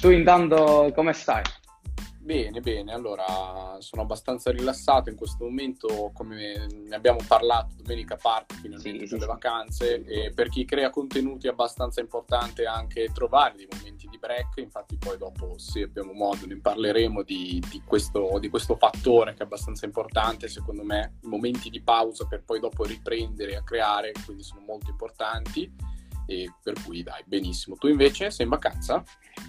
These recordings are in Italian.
Tu intanto come stai? Bene, bene, allora sono abbastanza rilassato in questo momento, come ne abbiamo parlato domenica parte finalmente sì, sì, vacanze sì. e per chi crea contenuti è abbastanza importante anche trovare dei momenti di break, infatti poi dopo se abbiamo modo ne parleremo di, di, questo, di questo fattore che è abbastanza importante, secondo me i momenti di pausa per poi dopo riprendere a creare, quindi sono molto importanti e per cui dai, benissimo. Tu invece sei in vacanza?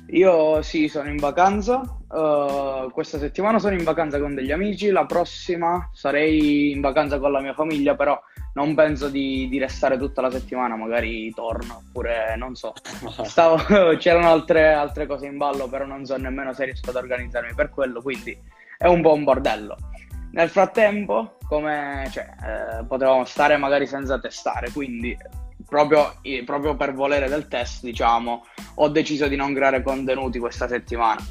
Io sì, sono in vacanza. Uh, questa settimana sono in vacanza con degli amici, la prossima sarei in vacanza con la mia famiglia, però non penso di, di restare tutta la settimana, magari torno, oppure non so. Stavo, c'erano altre, altre cose in ballo, però non so nemmeno se riesco ad organizzarmi per quello, quindi è un po' un bordello. Nel frattempo, come cioè, eh, potevamo stare magari senza testare, quindi proprio, proprio per volere del test, diciamo, ho deciso di non creare contenuti questa settimana.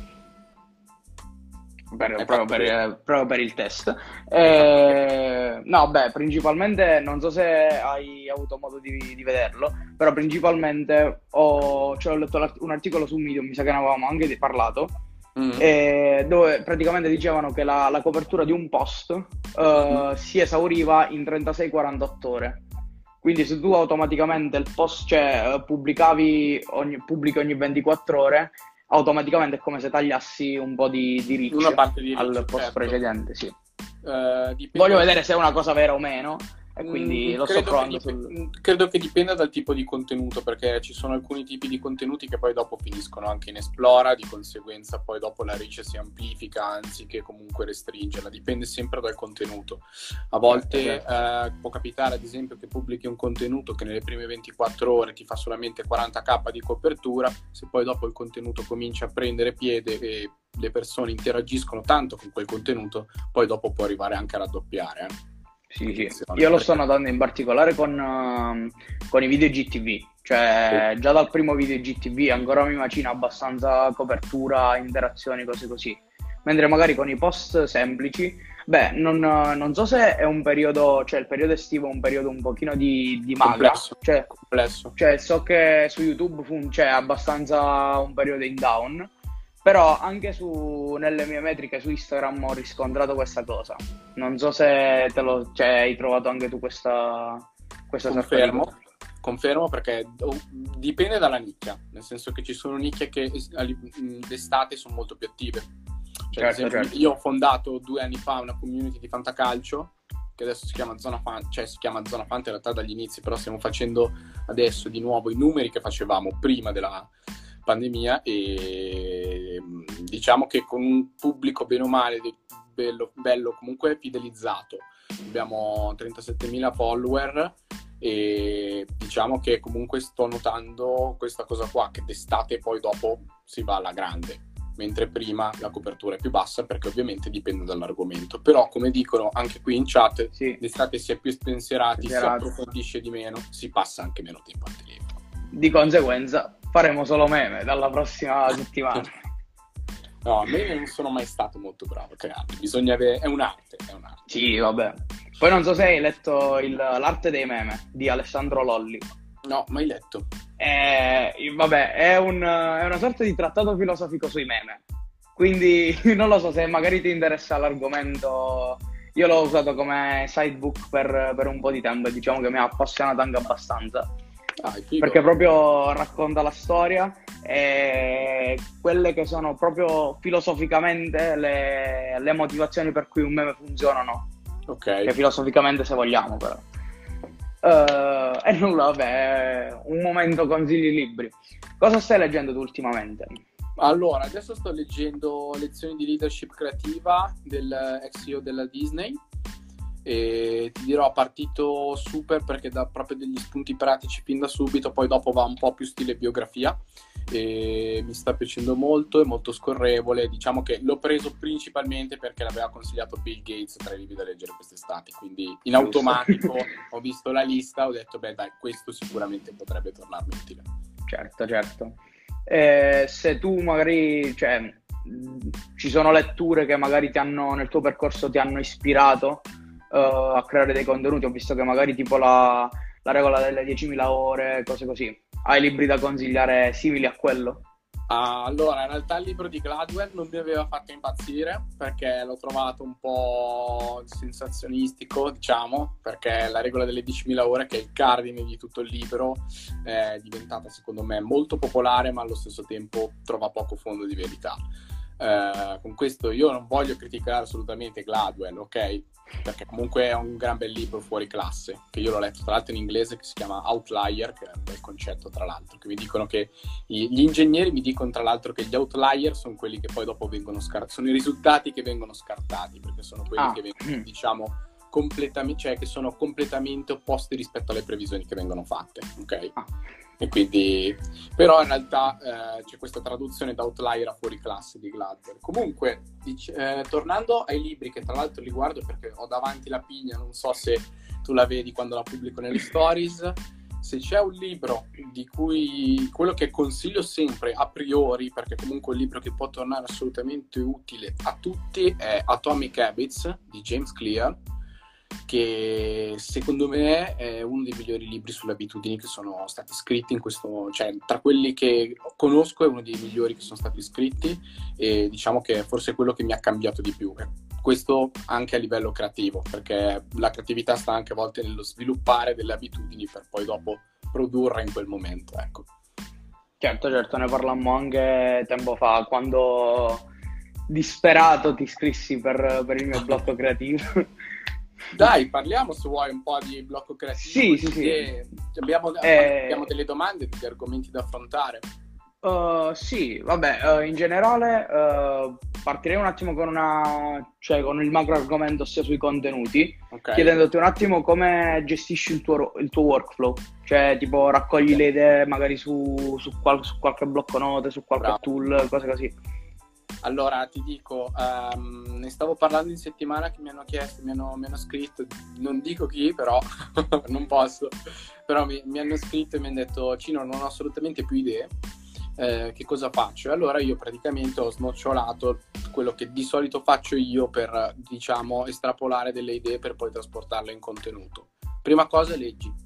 Per, proprio, per, proprio, per, il test. Eh, no, beh, principalmente non so se hai avuto modo di, di vederlo, però principalmente ho, cioè, ho letto un articolo su Medium, mi sa che ne avevamo anche parlato, mm. eh, dove praticamente dicevano che la, la copertura di un post uh, mm. si esauriva in 36-48 ore. Quindi se tu automaticamente il post, cioè pubblicavi ogni, pubblichi ogni 24 ore, automaticamente è come se tagliassi un po' di, di reach, Una parte di reach al post certo. precedente, sì. Uh, Voglio vedere se è una cosa vera o meno, e quindi mm, lo sto provando. Che sul... Credo che dipenda dal tipo di contenuto, perché ci sono alcuni tipi di contenuti che poi dopo finiscono anche in Esplora, di conseguenza poi dopo la reach si amplifica anziché comunque restringerla, dipende sempre dal contenuto. A volte eh, può capitare ad esempio che pubblichi un contenuto che nelle prime 24 ore ti fa solamente 40k di copertura, se poi dopo il contenuto comincia a prendere piede e le persone interagiscono tanto con quel contenuto, poi dopo può arrivare anche a raddoppiare. Eh. Sì, sì. Io lo sto notando in particolare con, uh, con i video GTV, cioè già dal primo video GTV ancora mi macina abbastanza copertura, interazioni, cose così. Mentre magari con i post semplici, beh, non, non so se è un periodo, cioè il periodo estivo è un periodo un pochino di, di magra, complesso. Cioè, complesso. cioè so che su YouTube fu, c'è abbastanza un periodo in down, però anche su, nelle mie metriche su Instagram ho riscontrato questa cosa. Non so se te lo, cioè, hai trovato anche tu questa, questa Confermo. Confermo perché dipende dalla nicchia, nel senso che ci sono nicchie che d'estate sono molto più attive. Cioè, certo, esempio, certo. Io ho fondato due anni fa una community di fantacalcio che adesso si chiama Zona Fan, cioè si chiama Zona Fanta in realtà dagli inizi, però stiamo facendo adesso di nuovo i numeri che facevamo prima della, pandemia e diciamo che con un pubblico bene o male bello, bello comunque fidelizzato. Abbiamo 37.000 follower e diciamo che comunque sto notando questa cosa qua che d'estate poi dopo si va alla grande mentre prima la copertura è più bassa perché ovviamente dipende dall'argomento. Però come dicono anche qui in chat sì. d'estate si è più spensierati, si approfondisce di meno si passa anche meno tempo al telefono. Di conseguenza faremo solo meme dalla prossima settimana. No, meme non sono mai stato molto bravo a crearli, bisogna avere... è un'arte, è un'arte. Sì, vabbè. Poi non so se hai letto il... l'arte dei meme di Alessandro Lolli. No, mai letto. Eh, vabbè, è, un, è una sorta di trattato filosofico sui meme. Quindi non lo so se magari ti interessa l'argomento. Io l'ho usato come sidebook per, per un po' di tempo e diciamo che mi ha appassionato anche abbastanza. Ah, perché proprio racconta la storia e quelle che sono proprio filosoficamente le, le motivazioni per cui un meme funzionano. Ok. Che filosoficamente se vogliamo però. Uh, e nulla, vabbè, un momento consigli libri. Cosa stai leggendo tu ultimamente? Allora, adesso sto leggendo lezioni di leadership creativa dell'ex CEO della Disney e ti dirò partito super perché dà proprio degli spunti pratici fin da subito poi dopo va un po' più stile biografia. E mi sta piacendo molto è molto scorrevole. Diciamo che l'ho preso principalmente perché l'aveva consigliato Bill Gates tra i libri da leggere quest'estate. Quindi in automatico ho visto la lista ho detto beh dai questo sicuramente potrebbe tornarmi utile. Certo certo. Eh, se tu magari cioè ci sono letture che magari ti hanno nel tuo percorso ti hanno ispirato uh, a creare dei contenuti. Ho visto che magari tipo la, la regola delle 10.000 ore, cose così. Hai libri da consigliare simili a quello? allora, in realtà il libro di Gladwell non mi aveva fatto impazzire perché l'ho trovato un po' sensazionistico, diciamo, perché la regola delle 10.000 ore, che è il cardine di tutto il libro, è diventata secondo me molto popolare, ma allo stesso tempo trova poco fondo di verità. Eh, con questo io non voglio criticare assolutamente Gladwell, ok? Perché comunque è un gran bel libro fuori classe, che io l'ho letto tra l'altro in inglese, che si chiama Outlier, che è un bel concetto tra l'altro, che mi dicono che gli ingegneri mi dicono tra l'altro che gli outlier sono quelli che poi dopo vengono scartati, sono i risultati che vengono scartati, perché sono quelli ah. che vengono, diciamo, completamente, cioè che sono completamente opposti rispetto alle previsioni che vengono fatte, ok? Ah. E quindi, però in realtà eh, c'è questa traduzione da outlier a fuori classe di Gladwell. Comunque, dic- eh, tornando ai libri, che tra l'altro li guardo perché ho davanti la pigna, non so se tu la vedi quando la pubblico nelle stories. Se c'è un libro di cui quello che consiglio sempre a priori, perché comunque è un libro che può tornare assolutamente utile a tutti, è Atomic Habits di James Clear che secondo me è uno dei migliori libri sulle abitudini che sono stati scritti in questo, cioè tra quelli che conosco è uno dei migliori che sono stati scritti e diciamo che forse è quello che mi ha cambiato di più. Questo anche a livello creativo, perché la creatività sta anche a volte nello sviluppare delle abitudini per poi dopo produrre in quel momento, ecco. Certo, certo, ne parlammo anche tempo fa, quando disperato ti iscrissi per, per il mio blocco creativo. Dai, parliamo se vuoi un po' di blocco creativo. Sì, sì, sì. Abbiamo, eh... abbiamo delle domande, degli argomenti da affrontare. Uh, sì, vabbè, uh, in generale uh, partirei un attimo con, una, cioè, con il macro argomento sia sui contenuti, okay. chiedendoti un attimo come gestisci il tuo, il tuo workflow, cioè tipo raccogli okay. le idee magari su, su, qual, su, qualche blocco note, su qualche Bravo. tool, cose così. Allora, ti dico, um, ne stavo parlando in settimana che mi hanno chiesto, mi hanno, mi hanno scritto, non dico chi, però non posso, però mi, mi, hanno scritto e mi hanno detto, Cino, non ho assolutamente più idee, eh, che cosa faccio? E allora io praticamente ho snocciolato quello che di solito faccio io per, diciamo, estrapolare delle idee per poi trasportarle in contenuto. Prima cosa, leggi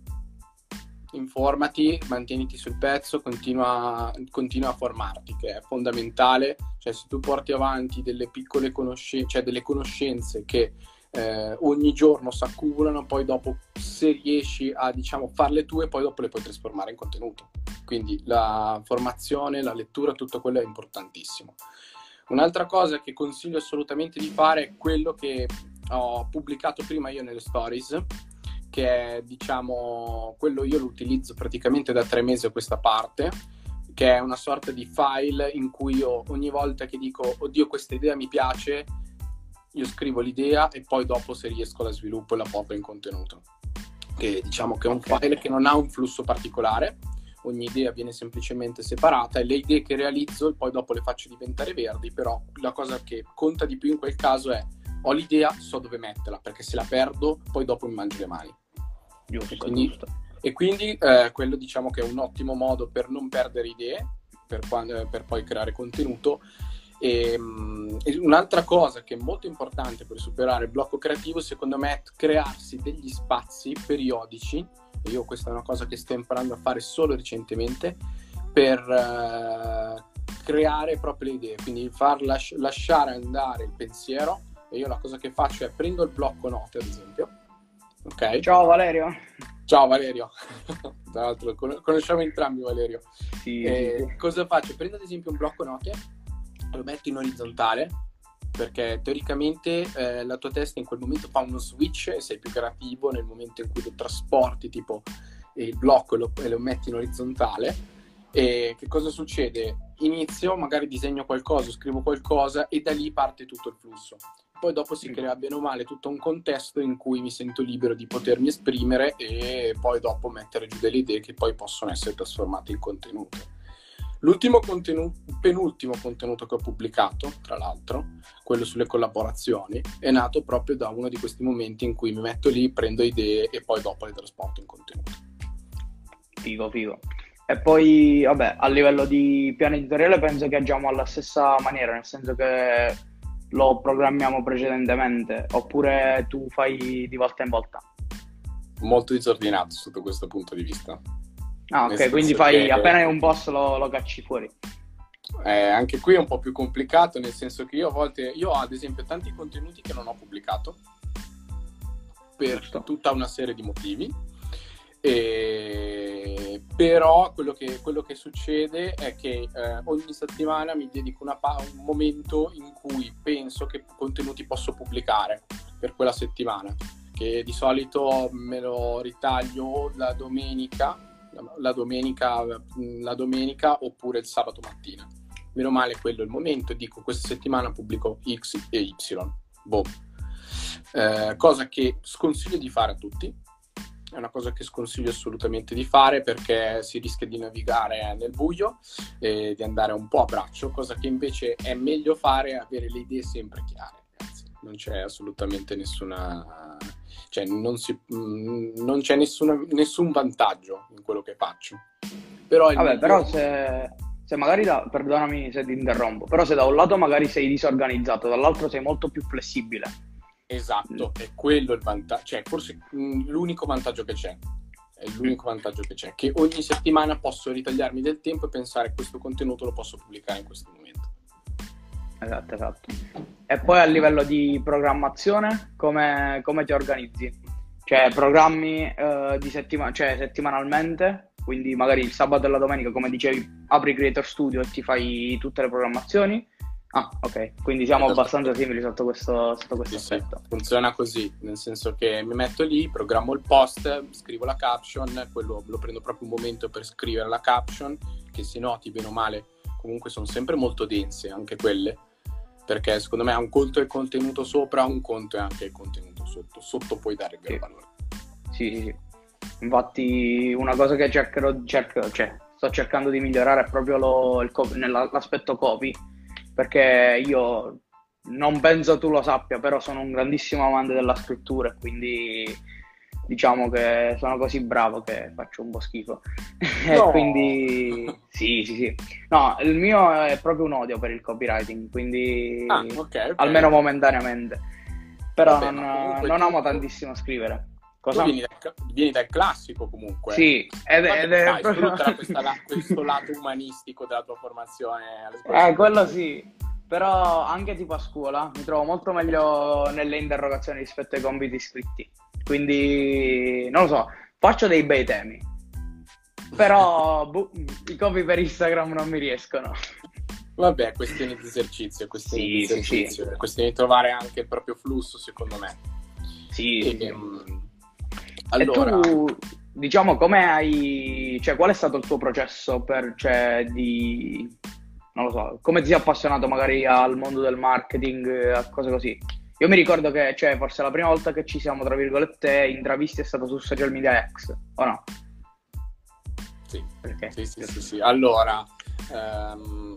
informati, mantieniti sul pezzo, continua, continua, a formarti, che è fondamentale. Cioè, se tu porti avanti delle piccole conoscenze, cioè delle conoscenze che eh, ogni giorno si accumulano, poi dopo se riesci a diciamo farle tue, poi dopo le puoi trasformare in contenuto. Quindi la formazione, la lettura, tutto quello è importantissimo. Un'altra cosa che consiglio assolutamente di fare è quello che ho pubblicato prima io nelle stories, che è diciamo quello io lo utilizzo praticamente da tre mesi a questa parte che è una sorta di file in cui io ogni volta che dico oddio questa idea mi piace io scrivo l'idea e poi dopo se riesco la sviluppo e la porto in contenuto che diciamo che è un file che non ha un flusso particolare ogni idea viene semplicemente separata e le idee che realizzo poi dopo le faccio diventare verdi però la cosa che conta di più in quel caso è ho l'idea, so dove metterla, perché se la perdo, poi dopo mi mangio le mani. Giusto, e quindi, giusto. E quindi eh, quello diciamo che è un ottimo modo per non perdere idee, per, quando, per poi creare contenuto. E, um, un'altra cosa che è molto importante per superare il blocco creativo, secondo me, è crearsi degli spazi periodici. Io questa è una cosa che sto imparando a fare solo recentemente per uh, creare proprio le idee, quindi far las- lasciare andare il pensiero. E io la cosa che faccio è prendo il blocco note, ad esempio, Ok. Ciao Valerio. Ciao Valerio. Tra l'altro conosciamo entrambi Valerio. Sì, eh. Cosa faccio? Prendo ad esempio un blocco note, lo metto in orizzontale perché teoricamente eh, la tua testa in quel momento fa uno switch e sei più creativo nel momento in cui lo trasporti tipo il blocco e lo, e lo metti in orizzontale. E che cosa succede? Inizio, magari disegno qualcosa, scrivo qualcosa e da lì parte tutto il flusso poi dopo si crea bene o male tutto un contesto in cui mi sento libero di potermi esprimere e poi dopo mettere giù delle idee che poi possono essere trasformate in contenuto. L'ultimo contenuto, penultimo contenuto che ho pubblicato, tra l'altro, quello sulle collaborazioni, è nato proprio da uno di questi momenti in cui mi metto lì, prendo idee e poi dopo le trasporto in contenuto. Figo, figo. E poi, vabbè, a livello di piano editoriale penso che agiamo alla stessa maniera, nel senso che lo programmiamo precedentemente oppure tu fai di volta in volta? Molto disordinato sotto questo punto di vista. Ah, ok, quindi fai che... appena hai un boss lo, lo cacci fuori. Eh, anche qui è un po' più complicato, nel senso che io a volte, io ho ad esempio tanti contenuti che non ho pubblicato per certo. tutta una serie di motivi. E... Però quello che, quello che, succede è che eh, ogni settimana mi dedico pa- un momento in cui penso che contenuti posso pubblicare per quella settimana, che di solito me lo ritaglio la domenica, la domenica, la domenica oppure il sabato mattina. Meno male quello è il momento, dico questa settimana pubblico X e Y. Boom eh, cosa che sconsiglio di fare a tutti. È una cosa che sconsiglio assolutamente di fare perché si rischia di navigare nel buio e di andare un po' a braccio, cosa che invece è meglio fare e avere le idee sempre chiare. Non c'è assolutamente nessuna, cioè non, si, mm, non c'è nessuna, nessun vantaggio in quello che faccio. Però, Vabbè, migliore... però se, se magari da, perdonami se ti interrompo, però se da un lato magari sei disorganizzato, dall'altro sei molto più flessibile Esatto, è quello il vantaggio, cioè forse mm, l'unico vantaggio che c'è, è l'unico vantaggio che c'è, che ogni settimana posso ritagliarmi del tempo e pensare questo contenuto lo posso pubblicare in questo momento. Esatto, esatto. E poi a livello di programmazione, come, come ti organizzi? Cioè, programmi eh, di settima- cioè, settimanalmente, quindi magari il sabato e la domenica, come dicevi, apri Creator Studio e ti fai tutte le programmazioni, Ah, ok, quindi siamo abbastanza simili sotto questo, sotto questo sì, aspetto. Sì. Funziona così, nel senso che mi metto lì, programmo il post, scrivo la caption, quello lo prendo proprio un momento per scrivere la caption, che si noti bene o male, comunque sono sempre molto dense anche quelle, perché secondo me un conto è il contenuto sopra, un conto è anche il contenuto sotto, sotto puoi dare il sì. valore. Sì, sì, sì. Infatti una cosa che cercherò, cerco, cioè, sto cercando di migliorare è proprio lo, il, l'aspetto copy perché io non penso tu lo sappia, però sono un grandissimo amante della scrittura e quindi diciamo che sono così bravo che faccio un po' schifo. No. e quindi sì, sì, sì. No, il mio è proprio un odio per il copywriting, quindi ah, okay, okay. almeno momentaneamente. Però Vabbè, non, non amo tantissimo scrivere. Cosa? Vieni, dal, vieni, dal, classico comunque. Sì, ed, ed è proprio... questa, questo lato umanistico della tua formazione. Eh, quello sì. Però anche tipo a scuola mi trovo molto meglio nelle interrogazioni rispetto ai compiti scritti. Quindi, non lo so, faccio dei bei temi. Però bu- i copy per Instagram non mi riescono. Vabbè, questione di esercizio, questione sì, di esercizio, sì, sì. questione di trovare anche il proprio flusso, secondo me. Sì, e, sì. Um, allora... Tu, diciamo, come hai... Cioè, qual è stato il tuo processo per, cioè, di... Non lo so, come ti sei appassionato magari al mondo del marketing, a cose così? Io mi ricordo che, cioè, forse la prima volta che ci siamo, tra virgolette, intravisti è stato su Social Media X, o no? Sì, Perché? sì, sì, sì, sì. Allora, um,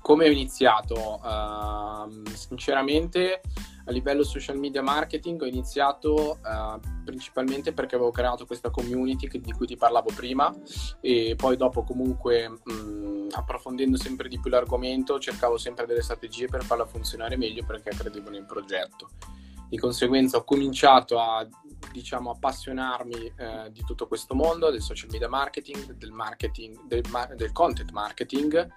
come ho iniziato? Uh, sinceramente a livello social media marketing ho iniziato uh, principalmente perché avevo creato questa community di cui ti parlavo prima e poi dopo comunque mh, approfondendo sempre di più l'argomento cercavo sempre delle strategie per farla funzionare meglio perché credevo nel progetto. Di conseguenza ho cominciato a diciamo appassionarmi eh, di tutto questo mondo del social media marketing, del marketing, del, del content marketing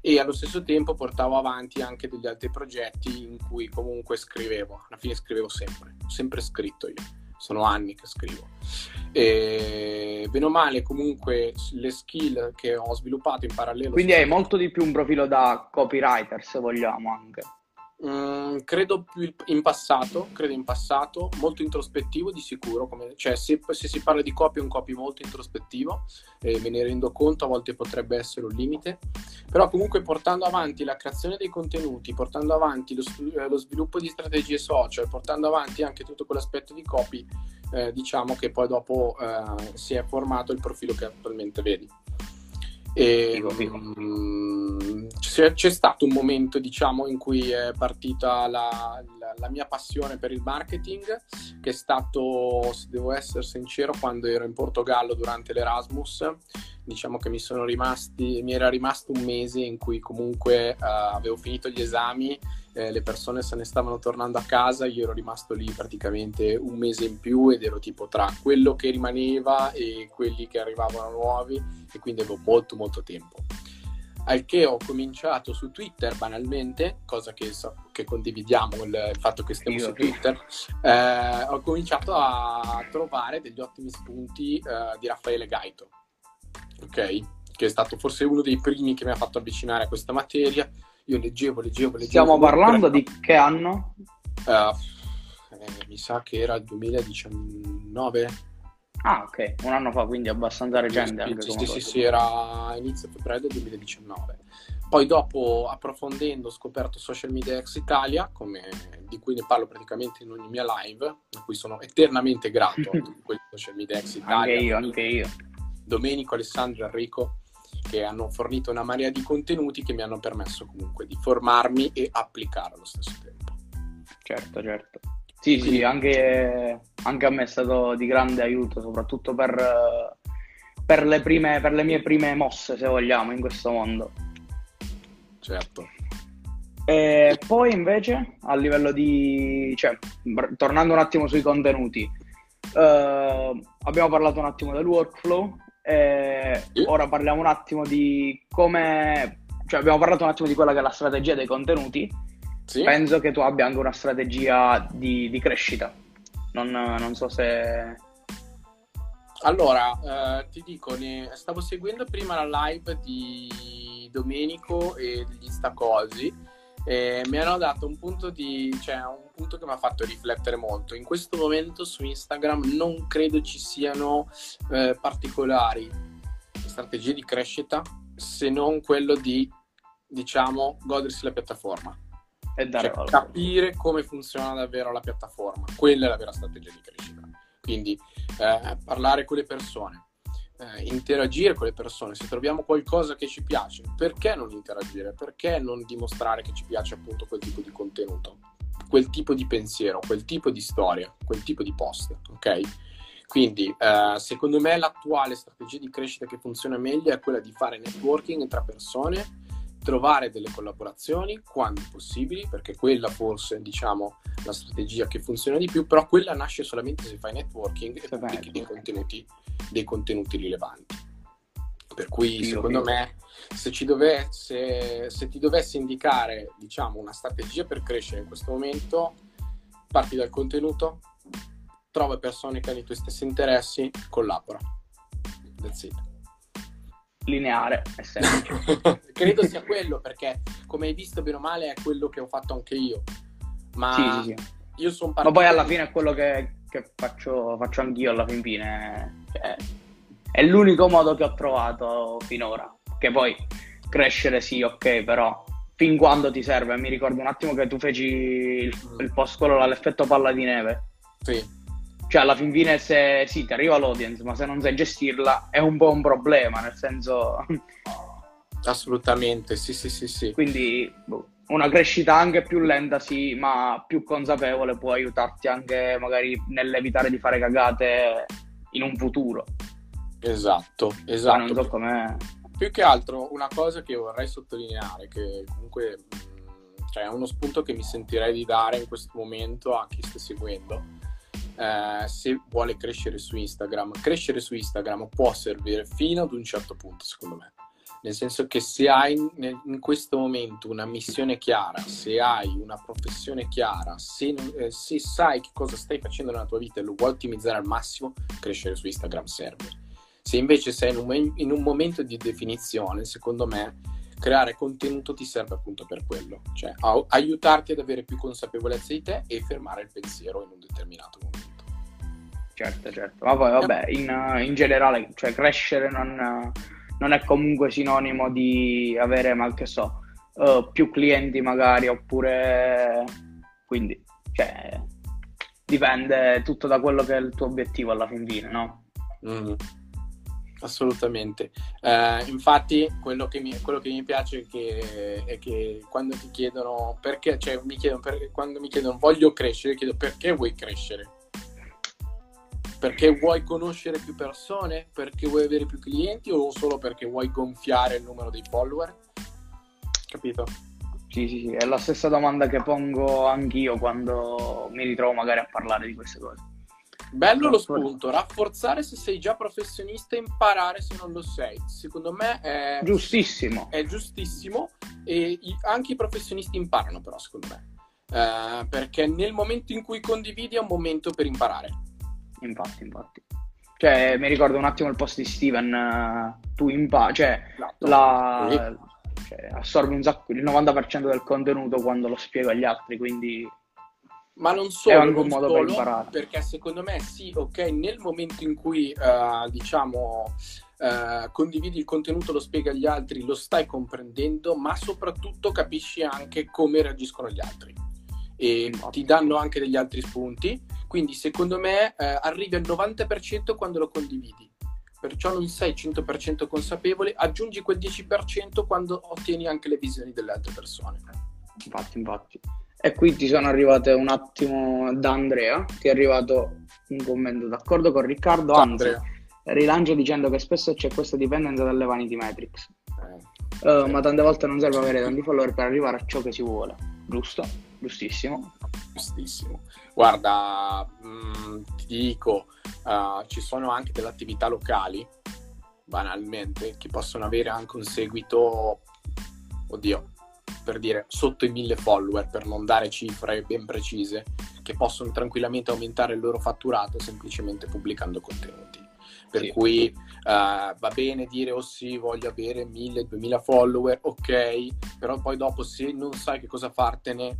e allo stesso tempo portavo avanti anche degli altri progetti in cui comunque scrivevo, alla fine scrivevo sempre, ho sempre scritto io, sono anni che scrivo. E bene o male comunque le skill che ho sviluppato in parallelo... Quindi hai molto di più un profilo da copywriter se vogliamo anche. Mm, credo più in passato, credo in passato, molto introspettivo di sicuro, come, cioè se, se, si parla di copy è un copy molto introspettivo, eh, me ne rendo conto, a volte potrebbe essere un limite, però comunque portando avanti la creazione dei contenuti, portando avanti lo, eh, lo sviluppo di strategie social, portando avanti anche tutto quell'aspetto di copy, eh, diciamo che poi dopo eh, si è formato il profilo che attualmente vedi. E, um, c'è, c'è, stato un momento, diciamo, in cui è partita la, la, la, mia passione per il marketing, che è stato, se devo essere sincero, quando ero in Portogallo durante l'Erasmus. Diciamo che mi, sono rimasti, mi era rimasto un mese in cui comunque uh, avevo finito gli esami eh, le persone se ne stavano tornando a casa, io ero rimasto lì praticamente un mese in più ed ero tipo tra quello che rimaneva e quelli che arrivavano nuovi e quindi avevo molto molto tempo. al che ho cominciato su Twitter banalmente, cosa che, so, che condividiamo il, fatto che stiamo Io su Twitter, eh, ho cominciato a trovare degli ottimi spunti eh, di Raffaele Gaito, ok? Che è stato forse uno dei primi che mi ha fatto avvicinare a questa materia. Io leggevo, leggevo, leggevo. Stiamo parlando di che anno? Uh, eh, mi sa che era il 2019 Ah, ok, un anno fa, quindi abbastanza recente. Sì, sì, sì, sì, era inizio febbraio del 2019. Poi dopo, approfondendo, ho scoperto Social Media Ex Italia, come, di cui ne parlo praticamente in ogni mia live, a cui sono eternamente grato di Social Media Ex Italia. Anche io, anche io. Domenico, Alessandro, Enrico, che hanno fornito una marea di contenuti che mi hanno permesso comunque di formarmi e applicare allo stesso tempo. Certo, certo. Sì, sì, anche, anche, a me è stato di grande aiuto, soprattutto per, per, le prime, per le mie prime mosse, se vogliamo, in questo mondo. Certo. E poi invece, a livello di... cioè, tornando un attimo sui contenuti, eh, abbiamo parlato un attimo del workflow, e sì. ora parliamo un attimo di come... cioè abbiamo parlato un attimo di quella che è la strategia dei contenuti, sì. penso che tu abbia anche una strategia di, di crescita. Non, non, so se... Allora, eh, ti dico, ne... stavo seguendo prima la live di Domenico e degli Stacosi e mi hanno dato un punto, di, cioè, un punto che mi ha fatto riflettere molto. In questo momento su Instagram non credo ci siano eh, particolari strategie di crescita se non quello di, diciamo, godersi la piattaforma e dare cioè, capire come funziona davvero la piattaforma. Quella è la vera strategia di crescita. Quindi eh, parlare con le persone, eh, interagire con le persone. Se troviamo qualcosa che ci piace, perché non interagire? Perché non dimostrare che ci piace appunto quel tipo di contenuto, quel tipo di pensiero, quel tipo di storia, quel tipo di post, ok? Quindi, eh, secondo me, l'attuale strategia di crescita che funziona meglio è quella di fare networking tra persone trovare delle collaborazioni quando possibili, perché quella forse diciamo la strategia che funziona di più, però quella nasce solamente se fai networking e pubblichi dei contenuti, dei contenuti rilevanti. Per cui secondo me se, ci dovesse, se ti dovessi indicare diciamo, una strategia per crescere in questo momento, parti dal contenuto, trova persone che hanno i tuoi stessi interessi, collabora. That's it lineare e semplice. Credo sia quello perché, come hai visto, bene o male, è quello che ho fatto anche io. Ma sì, sì, sì. io sono partito... Ma poi alla fine è quello che, che faccio, faccio, anch'io alla fin fine. Cioè, è l'unico modo che ho trovato finora. Che poi crescere sì, ok, però fin quando ti serve. Mi ricordo un attimo che tu feci il, il post quello l'effetto palla di neve. Sì cioè alla fin fine se sì, ti arriva l'audience, ma se non sai gestirla è un po' un problema, nel senso... Assolutamente, sì, sì, sì, sì. Quindi boh, una crescita anche più lenta, sì, ma più consapevole può aiutarti anche magari nell'evitare di fare cagate in un futuro. Esatto, esatto. Ma non so com'è. Più che altro una cosa che vorrei sottolineare, che comunque cioè, è uno spunto che mi sentirei di dare in questo momento a chi sta seguendo eh, se vuole crescere su Instagram. Crescere su Instagram può servire fino ad un certo punto, secondo me. Nel senso che se hai in, questo momento una missione chiara, se hai una professione chiara, se, eh, se sai che cosa stai facendo nella tua vita e lo vuoi ottimizzare al massimo, crescere su Instagram serve. Se invece sei in un, in un momento di definizione, secondo me, creare contenuto ti serve appunto per quello, cioè a, aiutarti ad avere più consapevolezza di te e fermare il pensiero in un determinato momento. Certo, certo, ma poi vabbè, in, in generale, cioè crescere non, non, è comunque sinonimo di avere, ma che so, uh, più clienti magari, oppure quindi, cioè, dipende tutto da quello che è il tuo obiettivo alla fin fine, no? Mm. Assolutamente. Uh, infatti, quello che, mi, quello che mi piace è che, è che, quando ti chiedono perché, cioè mi chiedono per, quando mi chiedono voglio crescere, chiedo perché vuoi crescere perché vuoi conoscere più persone? Perché vuoi avere più clienti o solo perché vuoi gonfiare il numero dei follower? Capito? Sì, sì, sì, è la stessa domanda che pongo anch'io quando mi ritrovo magari a parlare di queste cose. Bello lo spunto, rafforzare se sei già professionista, imparare se non lo sei. Secondo me è giustissimo. È giustissimo e anche i professionisti imparano però, secondo me. Eh, perché nel momento in cui condividi è un momento per imparare. Infatti, infatti. Cioè, mi ricordo un attimo il post di Steven, uh, tu impari, cioè, esatto. la... cioè, assorbi un sacco, il 90% del contenuto quando lo spiego agli altri, quindi ma non solo, è anche un modo solo, per imparare. Perché secondo me sì, ok, nel momento in cui uh, diciamo uh, condividi il contenuto, lo spieghi agli altri, lo stai comprendendo, ma soprattutto capisci anche come reagiscono gli altri e ti danno anche degli altri spunti. Quindi secondo me uh, arrivi al 90% quando lo condividi. Perciò non sei 100% consapevole, aggiungi quel 10% quando ottieni anche le visioni delle altre persone. Infatti, infatti. E qui ti sono arrivate un attimo da Andrea, ti è arrivato un commento d'accordo con Riccardo, anzi Andrea. rilancio dicendo che spesso c'è questa dipendenza dalle vanity metrics. Eh, uh, ma tante volte non serve avere tanti follower per arrivare a ciò che si vuole, giusto? Giustissimo. Giustissimo. Guarda, mh, mm, ti dico, uh, ci sono anche delle attività locali, banalmente, che possono avere anche un seguito, oddio, per dire sotto i mille follower, per non dare cifre ben precise, che possono tranquillamente aumentare il loro fatturato semplicemente pubblicando contenuti. Per sì. cui uh, va bene dire oh sì, voglio avere 1000-2000 follower, ok, però poi dopo se non sai che cosa fartene,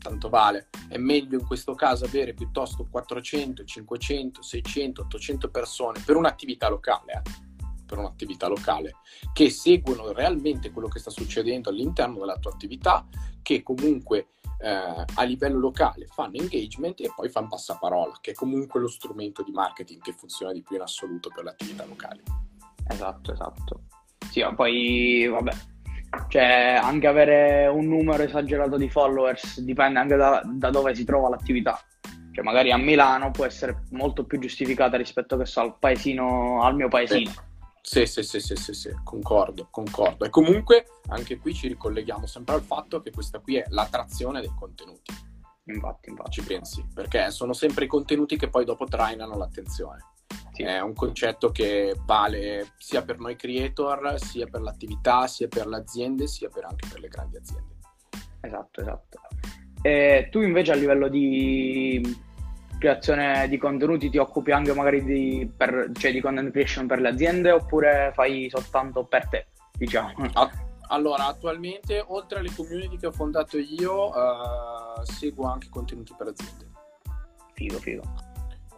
tanto vale. È meglio in questo caso avere piuttosto 400, 500, 600, 800 persone per un'attività locale. Eh per un'attività locale, che seguono realmente quello che sta succedendo all'interno della tua attività, che comunque eh, a livello locale fanno engagement e poi fanno passaparola, che è comunque lo strumento di marketing che funziona di più in assoluto per le attività locali. Esatto, esatto. Sì, ma poi vabbè, cioè anche avere un numero esagerato di followers dipende anche da, da dove si trova l'attività cioè magari a Milano può essere molto più giustificata rispetto che so, al paesino, al mio paesino. Sì. Sì, sì, sì, sì, sì, sì, concordo, concordo. E comunque anche qui ci ricolleghiamo sempre al fatto che questa qui è l'attrazione dei contenuti. Infatti, infatti. Ci pensi, perché sono sempre i contenuti che poi dopo trainano l'attenzione. Sì. È un concetto che vale sia per noi creator, sia per l'attività, sia per le aziende, sia per anche per le grandi aziende. Esatto, esatto. E tu invece a livello di creazione di contenuti ti occupi anche magari di, per, cioè di content creation per le aziende oppure fai soltanto per te, diciamo? Allora, attualmente, oltre alle community che ho fondato io, uh, seguo anche contenuti per aziende. Figo, figo.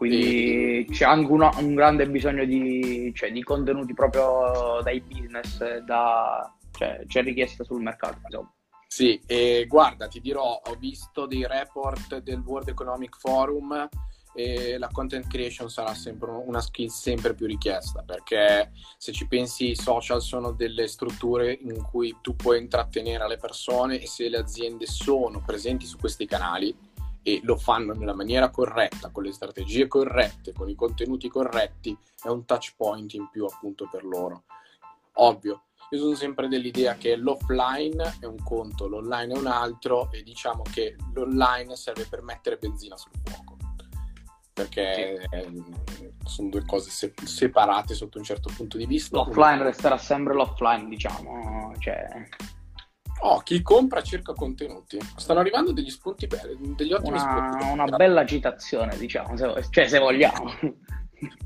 Quindi c'è anche una, un grande bisogno di, cioè, di, contenuti proprio dai business, da, cioè, c'è richiesta sul mercato, insomma. Sì, e guarda, ti dirò, ho visto dei report del World Economic Forum e la content creation sarà sempre una skill sempre più richiesta perché se ci pensi i social sono delle strutture in cui tu puoi intrattenere le persone e se le aziende sono presenti su questi canali e lo fanno nella maniera corretta, con le strategie corrette, con i contenuti corretti, è un touch point in più appunto per loro. Ovvio, io sono sempre dell'idea che l'offline è un conto, l'online è un altro e diciamo che l'online serve per mettere benzina sul fuoco perché sì. sono due cose se- separate sotto un certo punto di vista. L'offline quindi... resterà sempre l'offline, diciamo. Cioè... Oh, chi compra cerca contenuti. Stanno arrivando degli spunti belli, degli ottimi una, spunti. Una bella citazione, diciamo, se, cioè se vogliamo.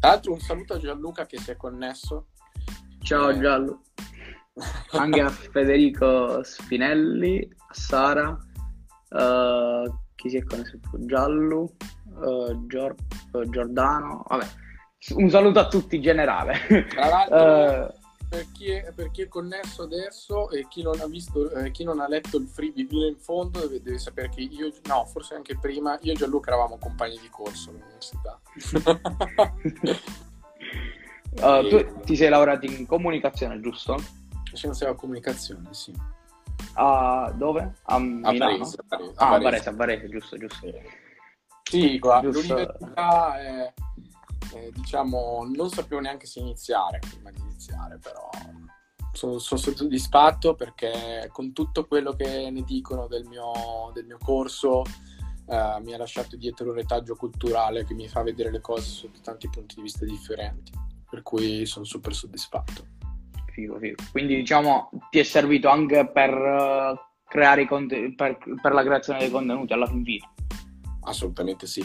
Tra l'altro un saluto a Gianluca che si è connesso. Ciao eh, Gianlu anche a Federico Spinelli, a Sara, uh, chi si è connesso Giallo, uh, Gior- uh, Giordano, vabbè, un saluto a tutti in generale. Tra l'altro, per, chi è, per, chi è, connesso adesso e chi non ha visto, eh, chi non ha letto il freebie fino in fondo, deve, deve, sapere che io, no, forse anche prima, io e Gianluca eravamo compagni di corso all'università. e... Tu ti sei laureato in comunicazione, giusto? Scienze della comunicazione, sì. A dove? A, Milano? a Varese. A Varese, ah, a Varese, a Varese, giusto, giusto. Sì, guarda, giusto. l'università è, è, diciamo, non sapevo neanche se iniziare prima di iniziare, però sono, sono soddisfatto perché con tutto quello che ne dicono del mio, del mio corso uh, mi ha lasciato dietro un retaggio culturale che mi fa vedere le cose sotto tanti punti di vista differenti, per cui sono super soddisfatto. Figo, figo. Quindi diciamo ti è servito anche per uh, creare i contenuti, per, per, la creazione dei contenuti alla fin fine? Assolutamente sì,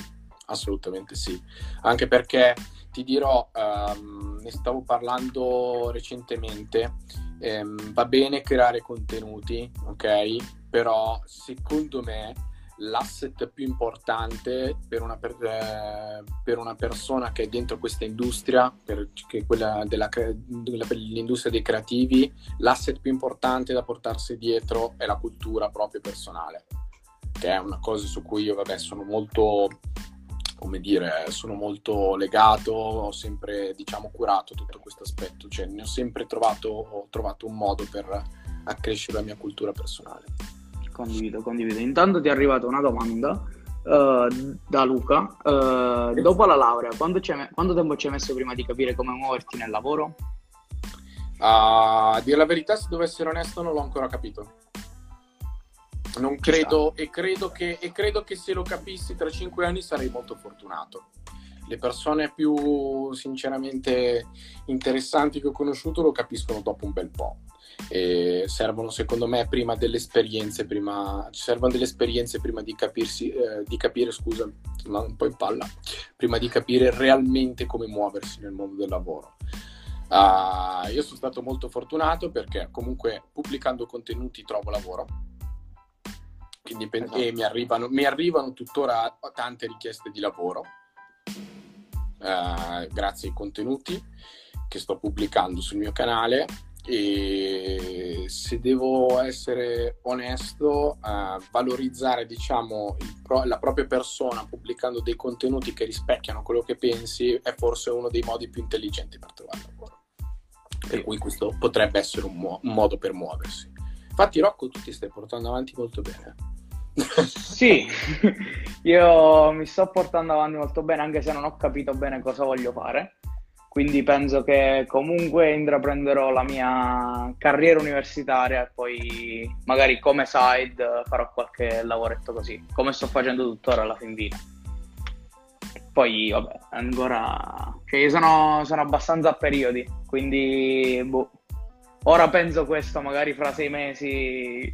assolutamente sì. Anche perché ti dirò, um, ne stavo parlando recentemente, um, va bene creare contenuti, ok? Però secondo me l'asset più importante per una, per, eh, per una, persona che è dentro questa industria, per, che è quella della, dell'industria dei creativi, l'asset più importante da portarsi dietro è la cultura proprio personale, che è una cosa su cui io vabbè, sono molto come dire, sono molto legato, ho sempre, diciamo, curato tutto questo aspetto, cioè ne ho sempre trovato, ho trovato un modo per accrescere la mia cultura personale. Condivido, condivido. Intanto ti è arrivata una domanda uh, da Luca. Uh, dopo la laurea, quanto, quanto, tempo ci hai messo prima di capire come muoverti nel lavoro? Uh, a dire la verità, se devo essere onesto, non l'ho ancora capito. Non credo e, credo che, e credo che se lo capissi tra cinque anni sarei molto fortunato. Le persone più sinceramente interessanti che ho conosciuto lo capiscono dopo un bel po' e servono secondo me prima delle esperienze, prima, servono delle esperienze prima di capirsi, eh, di capire, scusa, ma un po' in palla, prima di capire realmente come muoversi nel mondo del lavoro. Uh, io sono stato molto fortunato perché comunque pubblicando contenuti trovo lavoro. Quindi, esatto. e mi arrivano, mi arrivano tuttora tante richieste di lavoro uh, grazie ai contenuti che sto pubblicando sul mio canale e se devo essere onesto, uh, valorizzare diciamo, pro- la propria persona pubblicando dei contenuti che rispecchiano quello che pensi è forse uno dei modi più intelligenti per trovare lavoro. Per cui questo potrebbe essere un, mo- un modo per muoversi. Infatti, Rocco, tu ti stai portando avanti molto bene. sì, io mi sto portando avanti molto bene, anche se non ho capito bene cosa voglio fare quindi penso che comunque intraprenderò la mia carriera universitaria e poi magari come side farò qualche lavoretto così, come sto facendo tuttora alla fin fine. Poi vabbè, ancora... Cioè io sono, sono abbastanza a periodi, quindi boh. Ora penso questo, magari fra sei mesi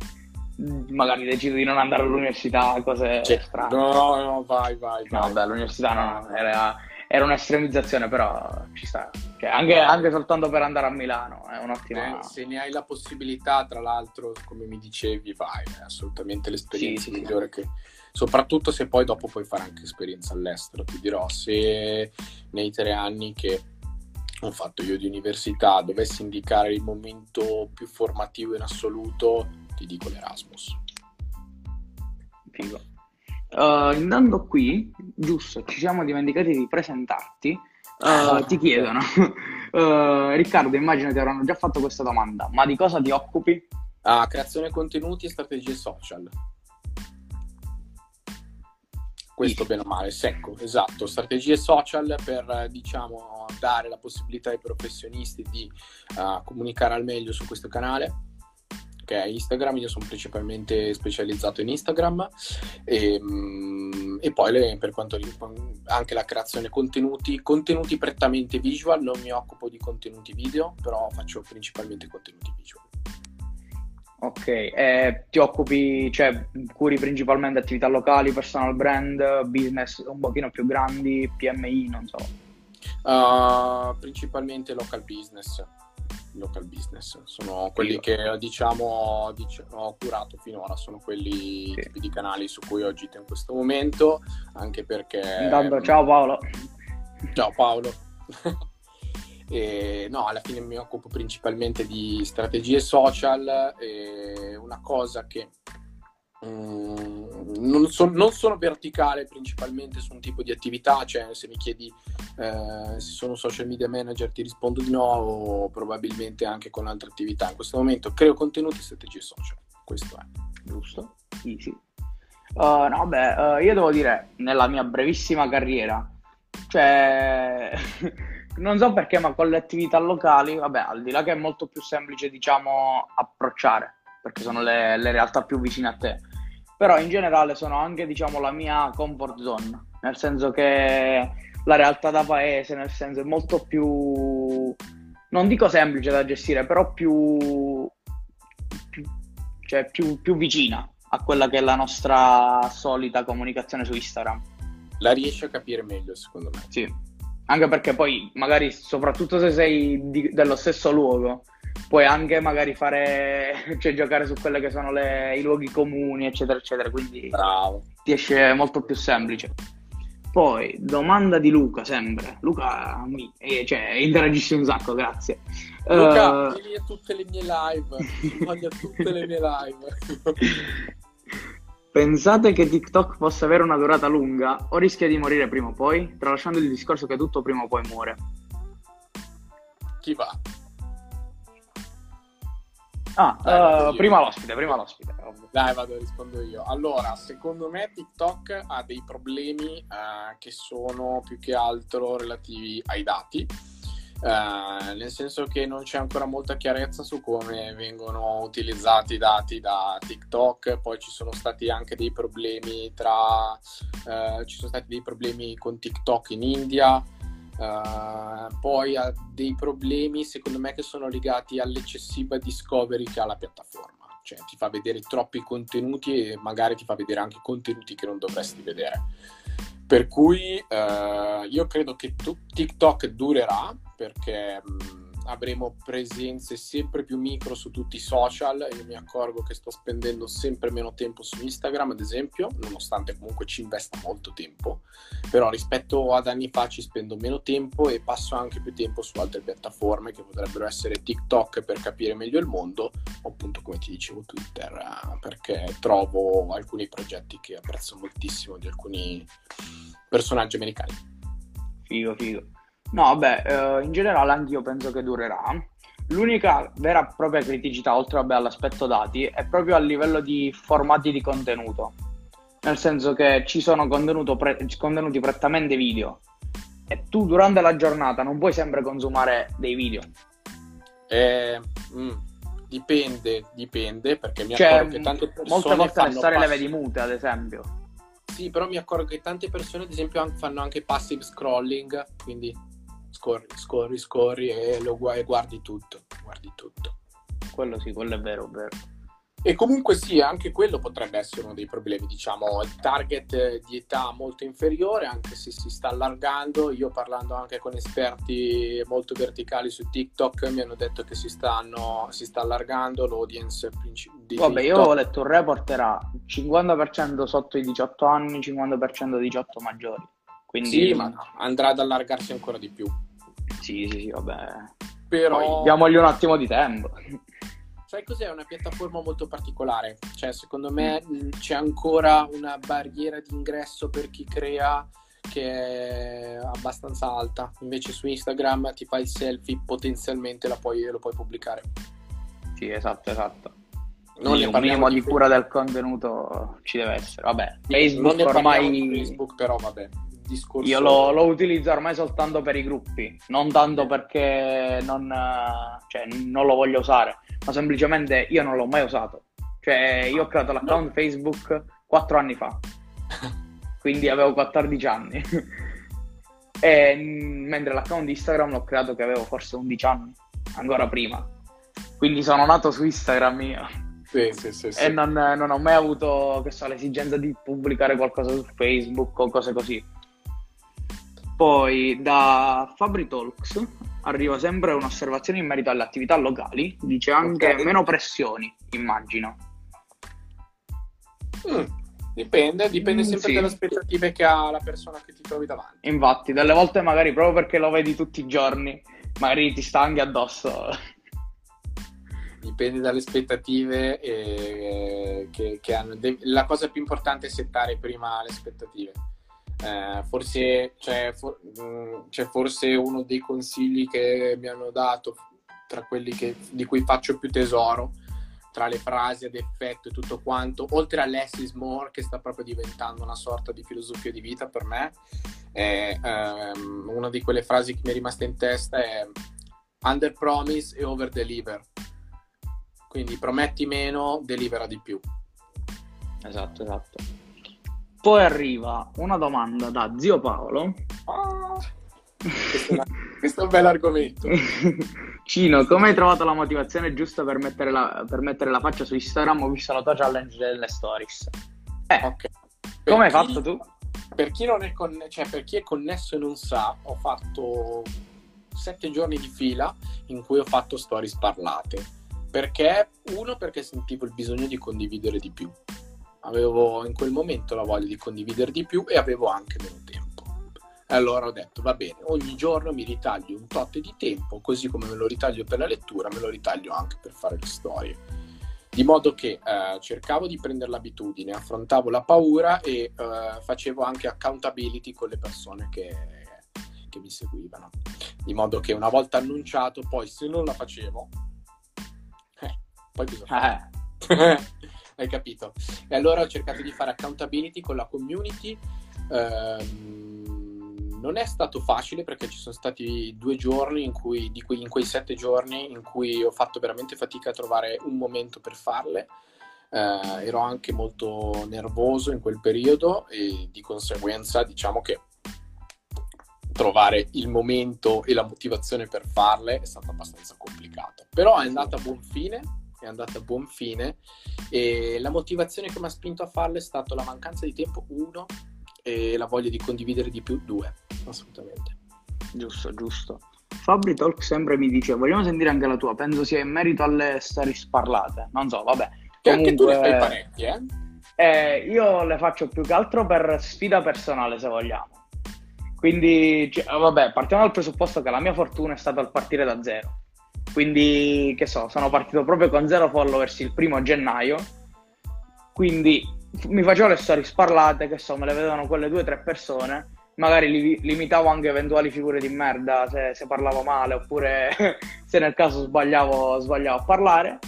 magari decido di non andare all'università, cose cioè, strane. No, no, vai, vai, vai. No, vabbè, l'università no, era era un'estremizzazione, però ci sta. Cioè, anche, anche, soltanto per andare a Milano è un'ottima. Se, se ne hai la possibilità, tra l'altro, come mi dicevi, vai, è assolutamente l'esperienza sì, migliore sì. che. Soprattutto se poi dopo puoi fare anche esperienza all'estero. Ti dirò, se nei tre anni che ho fatto io di università dovessi indicare il momento più formativo in assoluto, ti dico l'Erasmus. Figo. Uh, andando qui, giusto, ci siamo dimenticati di presentarti. Uh, ti chiedono, uh, Riccardo, immagino ti avranno già fatto questa domanda, ma di cosa ti occupi? Ah, creazione contenuti e strategie social. Questo bene o male, secco, esatto. Strategie social per, diciamo, dare la possibilità ai professionisti di uh, comunicare al meglio su questo canale che è Instagram, io sono principalmente specializzato in Instagram e, mm, e poi le, per quanto riguarda anche la creazione contenuti, contenuti prettamente visual, non mi occupo di contenuti video, però faccio principalmente contenuti visual. Ok, eh, ti occupi, cioè curi principalmente attività locali, personal brand, business un pochino più grandi, PMI, non so. Uh, principalmente local business local business. Sono quelli Io. che diciamo, diciamo, ho curato finora, sono quelli sì. tipi di canali su cui ho agito in questo momento, anche perché... Intanto, ciao Paolo. Ciao Paolo. e, no, alla fine mi occupo principalmente di strategie social una cosa che Mm, non, so, non, sono verticale principalmente su un tipo di attività, cioè se mi chiedi eh, se sono social media manager ti rispondo di no o probabilmente anche con altre attività. In questo momento creo contenuti e strategie social, questo è. Giusto? Easy. Uh, no, beh, uh, io devo dire, nella mia brevissima carriera, cioè, non so perché, ma con le attività locali, vabbè, al di là che è molto più semplice, diciamo, approcciare, perché sono le, le realtà più vicine a te però in generale sono anche, diciamo, la mia comfort zone, nel senso che la realtà da paese, nel senso è molto più, non dico semplice da gestire, però più, più, cioè più, più vicina a quella che è la nostra solita comunicazione su Instagram. La riesci a capire meglio, secondo me. Sì, anche perché poi magari, soprattutto se sei di, dello stesso luogo, puoi anche magari fare, cioè giocare su quelli che sono le, i luoghi comuni, eccetera, eccetera. Quindi Bravo. ti esce molto più semplice. Poi, domanda di Luca, sempre. Luca, mi, eh, cioè, interagisce un sacco, grazie. Luca, uh, vieni a tutte le mie live. Voglio tutte le mie live. Pensate che TikTok possa avere una durata lunga o rischia di morire prima o poi? Tralasciando il discorso che tutto prima o poi muore. Chi va? Ah, Dai, uh, prima l'ospite, prima l'ospite. Dai, vado, rispondo io. Allora, secondo me TikTok ha dei problemi uh, che sono più che altro relativi ai dati. Uh, nel senso che non c'è ancora molta chiarezza su come vengono utilizzati i dati da TikTok, poi ci sono stati anche dei problemi tra uh, ci sono stati dei problemi con TikTok in India, Uh, poi ha dei problemi, secondo me, che sono legati all'eccessiva discovery che ha la piattaforma. Cioè, ti fa vedere troppi contenuti e magari ti fa vedere anche contenuti che non dovresti vedere. Per cui uh, io credo che tu- TikTok durerà perché. Mh, avremo presenze sempre più micro su tutti i social. Io mi accorgo che sto spendendo sempre meno tempo su Instagram, ad esempio, nonostante comunque ci investa molto tempo. Però rispetto ad anni fa ci spendo meno tempo e passo anche più tempo su altre piattaforme che potrebbero essere TikTok per capire meglio il mondo, o appunto come ti dicevo Twitter, eh, perché trovo alcuni progetti che apprezzo moltissimo di alcuni personaggi americani. Figo, figo. No, vabbè, eh, in generale anch'io penso che durerà. L'unica vera e propria criticità, oltre vabbè, all'aspetto dati, è proprio a livello di formati di contenuto. Nel senso che ci sono pre- contenuti prettamente video e tu durante la giornata non puoi sempre consumare dei video. Eh, mm, dipende, dipende, perché mi cioè, accorgo che tante persone Molte volte le storie pass- le vedi mute, ad esempio. Sì, però mi accorgo che tante persone, ad esempio, fanno anche passive scrolling, quindi scorri, scorri, scorri e, lo, e guardi tutto, guardi tutto. Quello sì, quello è vero, vero. E comunque sì, anche quello potrebbe essere uno dei problemi, diciamo, il target di età molto inferiore, anche se si sta allargando. Io parlando anche con esperti molto verticali su TikTok mi hanno detto che si, stanno, si sta allargando l'audience di Vabbè, io ho letto un report, era 50% sotto i 18 anni, 50% 18 maggiori. Quindi sì, ma andrà ad allargarsi ancora di più. Sì, sì, sì, vabbè. Però... Poi diamogli un attimo di tempo. Sai cos'è? È una piattaforma molto particolare. Cioè, secondo me mm. c'è ancora una barriera di ingresso per chi crea che è abbastanza alta. Invece su Instagram ti fai il selfie, potenzialmente puoi, lo puoi pubblicare. Sì, esatto, esatto. Non un minimo di cura del contenuto ci deve essere. Vabbè, Facebook ormai... Facebook però vabbè discorso. Io lo, lo, utilizzo ormai soltanto per i gruppi, non tanto perché non, cioè, non, lo voglio usare, ma semplicemente io non l'ho mai usato. Cioè, io ho creato l'account Facebook 4 anni fa, quindi avevo 14 anni. e, mentre l'account Instagram l'ho creato che avevo forse 11 anni, ancora prima. Quindi sono nato su Instagram io. Sì, sì, sì, e non, non, ho mai avuto so, l'esigenza di pubblicare qualcosa su Facebook o cose così. Poi da Fabri Talks arriva sempre un'osservazione in merito alle attività locali, dice anche okay. meno pressioni, immagino. Mm, dipende, dipende mm, sempre sì. dalle aspettative che ha la persona che ti trovi davanti. Infatti, delle volte magari proprio perché lo vedi tutti i giorni, magari ti sta anche addosso. Dipende dalle aspettative eh, che, che hanno. La cosa più importante è settare prima le aspettative eh, forse c'è, for- mm, c'è, forse uno dei consigli che mi hanno dato tra quelli che, di cui faccio più tesoro tra le frasi ad effetto e tutto quanto, oltre a less is more che sta proprio diventando una sorta di filosofia di vita per me, è, um, una di quelle frasi che mi è rimasta in testa è under promise e over deliver. Quindi prometti meno, delivera di più. Esatto, esatto. Poi arriva una domanda da zio Paolo. Oh, questo, è questo, è un bel argomento. Cino, come hai trovato la motivazione giusta per mettere la, per mettere la faccia su Instagram? Ho visto la tua challenge delle stories. Eh, okay. come hai fatto tu? Per chi, non è conne- cioè, per chi è connesso e non sa, ho fatto sette giorni di fila in cui ho fatto stories parlate. Perché? Uno, perché sentivo il bisogno di condividere di più. Avevo in quel momento la voglia di condividere di più e avevo anche meno tempo. E allora ho detto, va bene, ogni giorno mi ritaglio un tot di tempo, così come me lo ritaglio per la lettura, me lo ritaglio anche per fare le storie. Di modo che eh, cercavo di prendere l'abitudine, affrontavo la paura e eh, facevo anche accountability con le persone che, che mi seguivano. Di modo che una volta annunciato, poi se non la facevo, eh, poi bisogna fare. Hai capito? E allora ho cercato di fare accountability con la community. Ehm, non è stato facile perché ci sono stati due giorni in cui, cui, in quei sette giorni in cui ho fatto veramente fatica a trovare un momento per farle. Eh, ero anche molto nervoso in quel periodo e di conseguenza diciamo che trovare il momento e la motivazione per farle è stato abbastanza complicato. Però è andata a buon fine, è andata a buon fine e la motivazione che mi ha spinto a farle è stata la mancanza di tempo, uno, e la voglia di condividere di più, due, assolutamente. Giusto, giusto. Fabri Talk sempre mi dice, vogliamo sentire anche la tua, penso sia in merito alle stories parlate, non so, vabbè. Comunque, anche tu ne fai parecchie, eh? eh? Io le faccio più che altro per sfida personale, se vogliamo. Quindi, cioè, vabbè, partiamo dal presupposto che la mia fortuna è stata al partire da zero. Quindi, che so, sono partito proprio con zero followers il primo gennaio. Quindi mi facevo le storie sparlate, che so, me le vedevano quelle due o tre persone. Magari li, limitavo anche eventuali figure di merda se, se parlavo male oppure se nel caso sbagliavo, sbagliavo a parlare.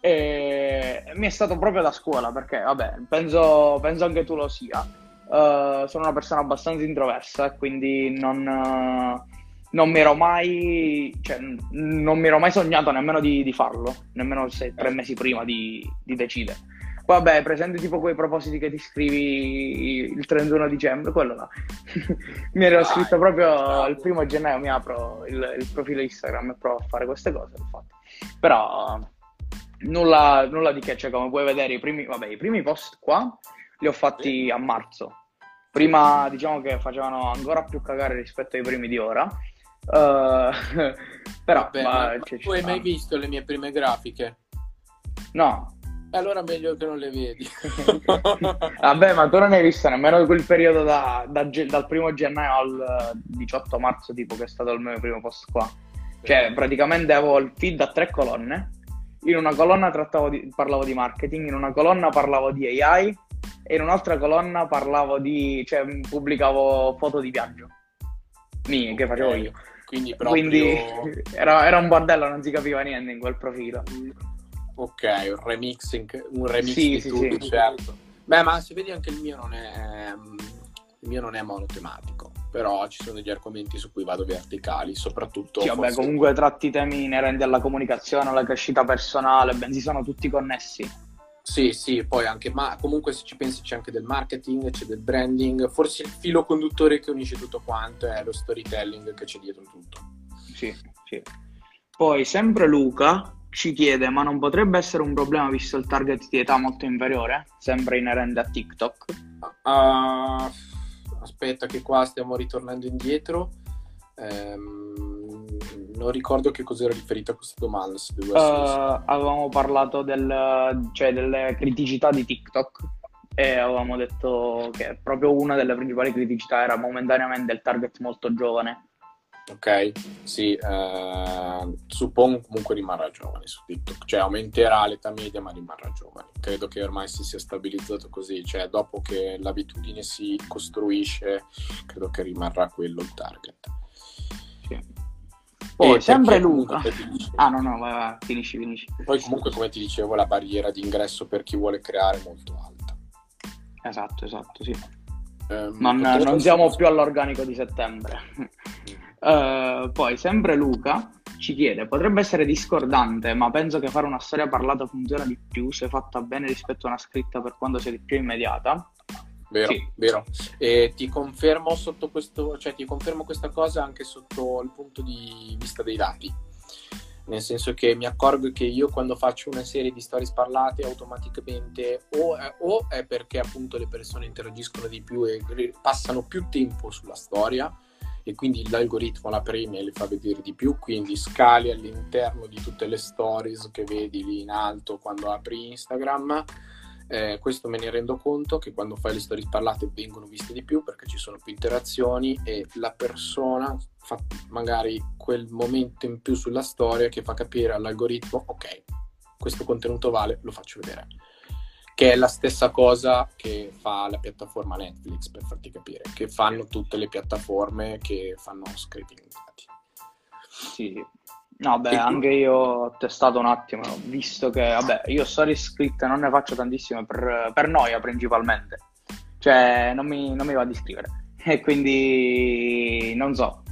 E mi è stato proprio da scuola perché, vabbè, penso, penso anche tu lo sia Uh, sono una persona abbastanza introversa, quindi non, uh, non mi ero mai, cioè, non mi ero mai sognato nemmeno di, di farlo, nemmeno se, tre mesi prima di, di decidere. Vabbè, presente tipo quei propositi che ti scrivi il 31 dicembre, quello là. mi ero scritto proprio il primo gennaio, mi apro il, il, profilo Instagram e provo a fare queste cose, l'ho fatto. Però nulla, nulla di che, cioè come puoi vedere i primi, vabbè, i primi post qua li ho fatti a marzo. Prima diciamo che facevano ancora più cagare rispetto ai primi di ora. Uh, però Vabbè, ma, cioè, tu hai mai visto le mie prime grafiche? No. Allora meglio che non le vedi. Vabbè, ma tu non hai visto nemmeno quel periodo da, da, dal primo gennaio al 18 marzo, tipo, che è stato il mio primo post qua. Cioè, praticamente avevo il feed a tre colonne. In una colonna di, parlavo di marketing, in una colonna parlavo di AI, e in un'altra colonna parlavo di, cioè pubblicavo foto di viaggio mie che facevo io. Quindi, proprio... Quindi era, era, un bordello, non si capiva niente in quel profilo. Ok, un remixing, un remix sì, di sì, tutto, sì. certo. Beh, ma se vedi anche il mio non è, il mio non è monotematico, però ci sono degli argomenti su cui vado verticali, soprattutto... Sì, vabbè, comunque tratti temi inerenti alla comunicazione, alla crescita personale, bensì sono tutti connessi. Sì, sì, poi anche, ma comunque se ci pensi c'è anche del marketing, c'è del branding, forse il filo conduttore che unisce tutto quanto è lo storytelling che c'è dietro tutto. Sì, sì. Poi sempre Luca ci chiede, ma non potrebbe essere un problema visto il target di età molto inferiore, sempre inerente a TikTok? Uh, aspetta che qua stiamo ritornando indietro. Um, non ricordo che cosa era riferito a questa domanda. Se devo uh, avevamo parlato del, cioè, delle criticità di TikTok e avevamo detto che proprio una delle principali criticità era momentaneamente il target molto giovane. Ok, sì, eh, suppongo comunque rimarrà giovane su TikTok, cioè aumenterà l'età media ma rimarrà giovane. Credo che ormai si sia stabilizzato così, cioè dopo che l'abitudine si costruisce, credo che rimarrà quello il target. Poi, sempre Luca. Ah, no, no, vai, vai, finisci, finisci. Poi, comunque, come ti dicevo, la barriera di ingresso per chi vuole creare è molto alta. Esatto, esatto, sì. Eh, non, non siamo più all'organico di settembre. uh, poi, sempre Luca ci chiede, potrebbe essere discordante, ma penso che fare una storia parlata funziona di più se fatta bene rispetto a una scritta per quanto sia di più immediata. Vero, sì. vero. E ti confermo sotto questo, cioè ti confermo questa cosa anche sotto il punto di vista dei dati. Nel senso che mi accorgo che io quando faccio una serie di storie parlate automaticamente o è, o è perché appunto le persone interagiscono di più e passano più tempo sulla storia e quindi l'algoritmo la premia e le fa vedere di più, quindi scali all'interno di tutte le stories che vedi lì in alto quando apri Instagram eh, questo me ne rendo conto che quando fai le storie parlate vengono viste di più perché ci sono più interazioni e la persona fa magari quel momento in più sulla storia che fa capire all'algoritmo ok, questo contenuto vale, lo faccio vedere. Che è la stessa cosa che fa la piattaforma Netflix, per farti capire, che fanno tutte le piattaforme che fanno dati. Sì, No, beh, anche io ho testato un attimo, visto che, vabbè, io storie scritte non ne faccio tantissime per, per noia principalmente, cioè non mi, non mi va di scrivere e quindi non so,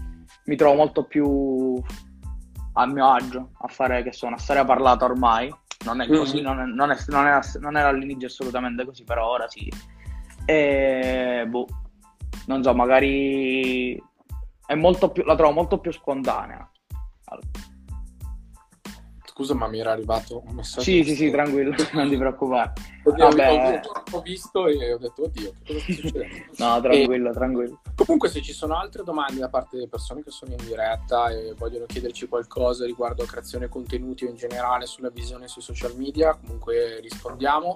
mi trovo molto più a mio agio a fare che so, una storia parlata ormai, non è così, mm-hmm. non, è, non, è, non, è, non era all'inizio assolutamente così, però ora sì. E boh, non so, magari è molto più, la trovo molto più spontanea. Scusa, ma mi era arrivato un messaggio. Sì, sì, sì, tranquillo, non ti preoccupare. Oddio, Vabbè. Ho, ho, visto e ho detto, oddio, che cosa sta succedendo? no, tranquillo, e, tranquillo. Comunque, se ci sono altre domande da parte delle persone che sono in diretta e vogliono chiederci qualcosa riguardo a creazione contenuti o in generale sulla visione sui social media, comunque rispondiamo.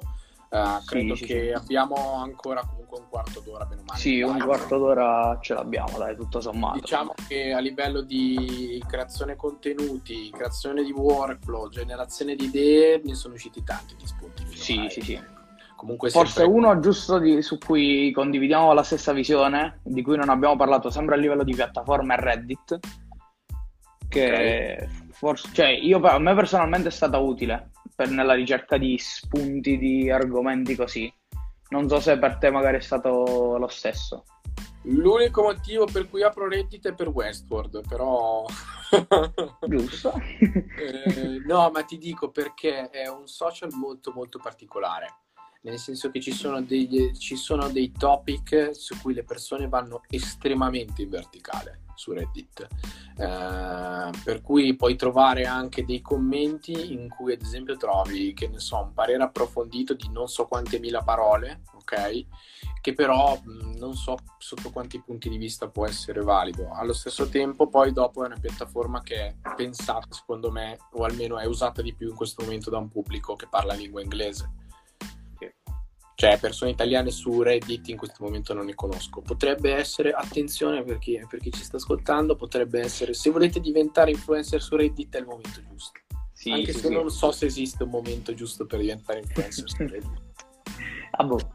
Uh, credo sì, che sì. abbiamo ancora comunque un quarto d'ora meno male. Sì, un quarto d'ora ce l'abbiamo, dai, tutto sommato. Diciamo che a livello di creazione contenuti, creazione di workflow, generazione di idee, ne sono usciti tanti di spunti. Sì, sì, sì. Comunque Forse sempre... uno giusto di, su cui condividiamo la stessa visione, di cui non abbiamo parlato sempre a livello di piattaforma, è Reddit. Che okay. forse, cioè, io, a me personalmente è stata utile per, nella ricerca di spunti, di argomenti così. Non so se per te magari è stato lo stesso. L'unico motivo per cui apro Reddit è per Westworld, però... Giusto. eh, no, ma ti dico perché è un social molto molto particolare nel senso che ci sono, degli, ci sono dei topic su cui le persone vanno estremamente in verticale su Reddit, eh, per cui puoi trovare anche dei commenti in cui ad esempio trovi, che ne so, un parere approfondito di non so quante mila parole, ok? Che però mh, non so sotto quanti punti di vista può essere valido. Allo stesso tempo poi dopo è una piattaforma che è pensata secondo me, o almeno è usata di più in questo momento da un pubblico che parla lingua inglese cioè persone italiane su Reddit in questo momento non ne conosco. Potrebbe essere, attenzione per chi, per chi, ci sta ascoltando, potrebbe essere, se volete diventare influencer su Reddit è il momento giusto. Sì, Anche sì, se sì. non so se esiste un momento giusto per diventare influencer su Reddit. ah, boh.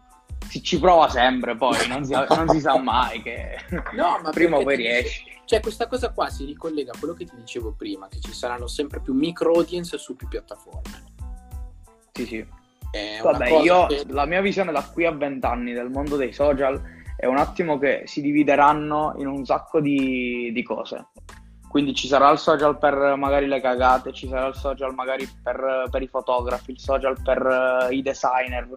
Si ci prova sempre, poi non si, non si sa mai che no, ma prima o poi riesci. Cioè, questa cosa qua si ricollega a quello che ti dicevo prima, che ci saranno sempre più micro audience su più piattaforme. Sì, sì. Vabbè, io che... la mia visione da qui a vent'anni del mondo dei social è un attimo che si divideranno in un sacco di, di, cose. Quindi ci sarà il social per magari le cagate, ci sarà il social magari per, per i fotografi, il social per uh, i designer,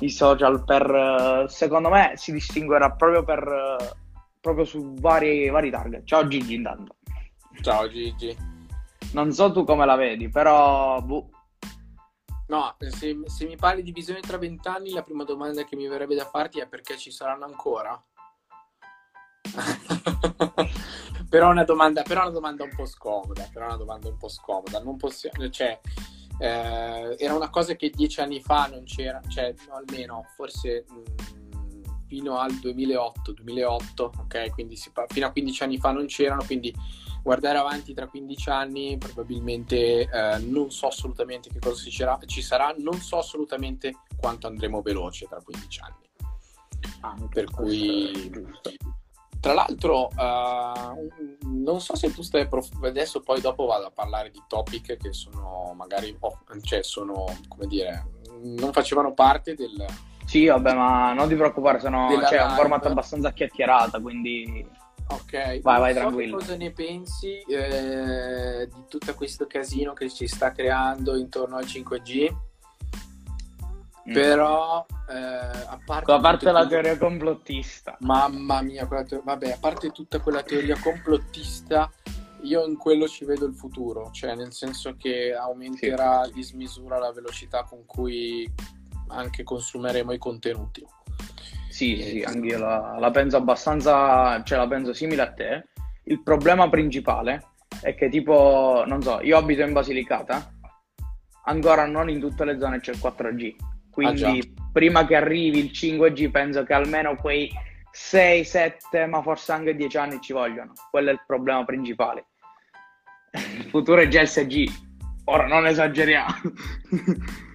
il social per... Uh, secondo me si distinguerà proprio per... Uh, proprio su vari, vari target. Ciao Gigi intanto. Ciao Gigi. Non so tu come la vedi, però... Buh No, se, se, mi parli di visione tra vent'anni, la prima domanda che mi verrebbe da farti è perché ci saranno ancora? però, una domanda, una domanda un po' scomoda, però una domanda un po' scomoda. Non possiamo, cioè, eh, era una cosa che dieci anni fa non c'era, cioè, no, almeno forse mh, mm, fino al 2008, 2008, ok? Quindi si, fino a 15 anni fa non c'erano, quindi guardare avanti tra 15 anni probabilmente eh, non so assolutamente che cosa ci sarà, ci sarà, non so assolutamente quanto andremo veloce tra 15 anni. Anche per cui tra l'altro uh, non so se tu stai prof- adesso poi dopo vado a parlare di topic che sono magari cioè sono come dire non facevano parte del sì vabbè ma non ti preoccupare sono cioè, è un format abbastanza chiacchierata quindi Ok, vai, vai, tranquillo. cosa ne pensi eh, di tutto questo casino che ci sta creando intorno al 5G? Mm. Però, eh, a parte, a parte la teoria complottista, mamma mia, te- vabbè, a parte tutta quella teoria complottista, io in quello ci vedo il futuro, cioè nel senso che aumenterà sì. a dismisura la velocità con cui anche consumeremo i contenuti. Sì, sì, anche io la, la penso abbastanza, cioè la penso simile a te. Il problema principale è che tipo, non so, io abito in Basilicata, ancora non in tutte le zone c'è il 4G, quindi ah, prima che arrivi il 5G penso che almeno quei 6, 7, ma forse anche 10 anni ci vogliono. Quello è il problema principale. Il futuro è già il 6G. Ora non esageriamo.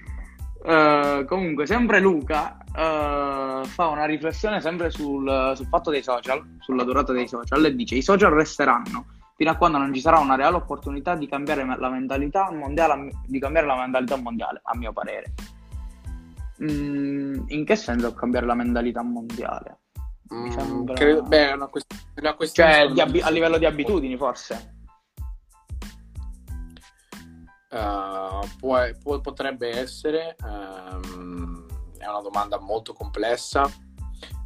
uh, comunque, sempre Luca uh, fa una riflessione sempre sul, sul fatto dei social, sulla durata dei social, e dice: I social resteranno fino a quando non ci sarà una reale opportunità di cambiare la mentalità mondiale, di cambiare la mentalità mondiale, a mio parere. Mm, in che senso cambiare la mentalità mondiale? Mi mm, sembra... credo, beh, è una, quest- una questione cioè, ab- a livello di abitudini, forse. Uh, può, può, potrebbe essere, um, è una domanda molto complessa,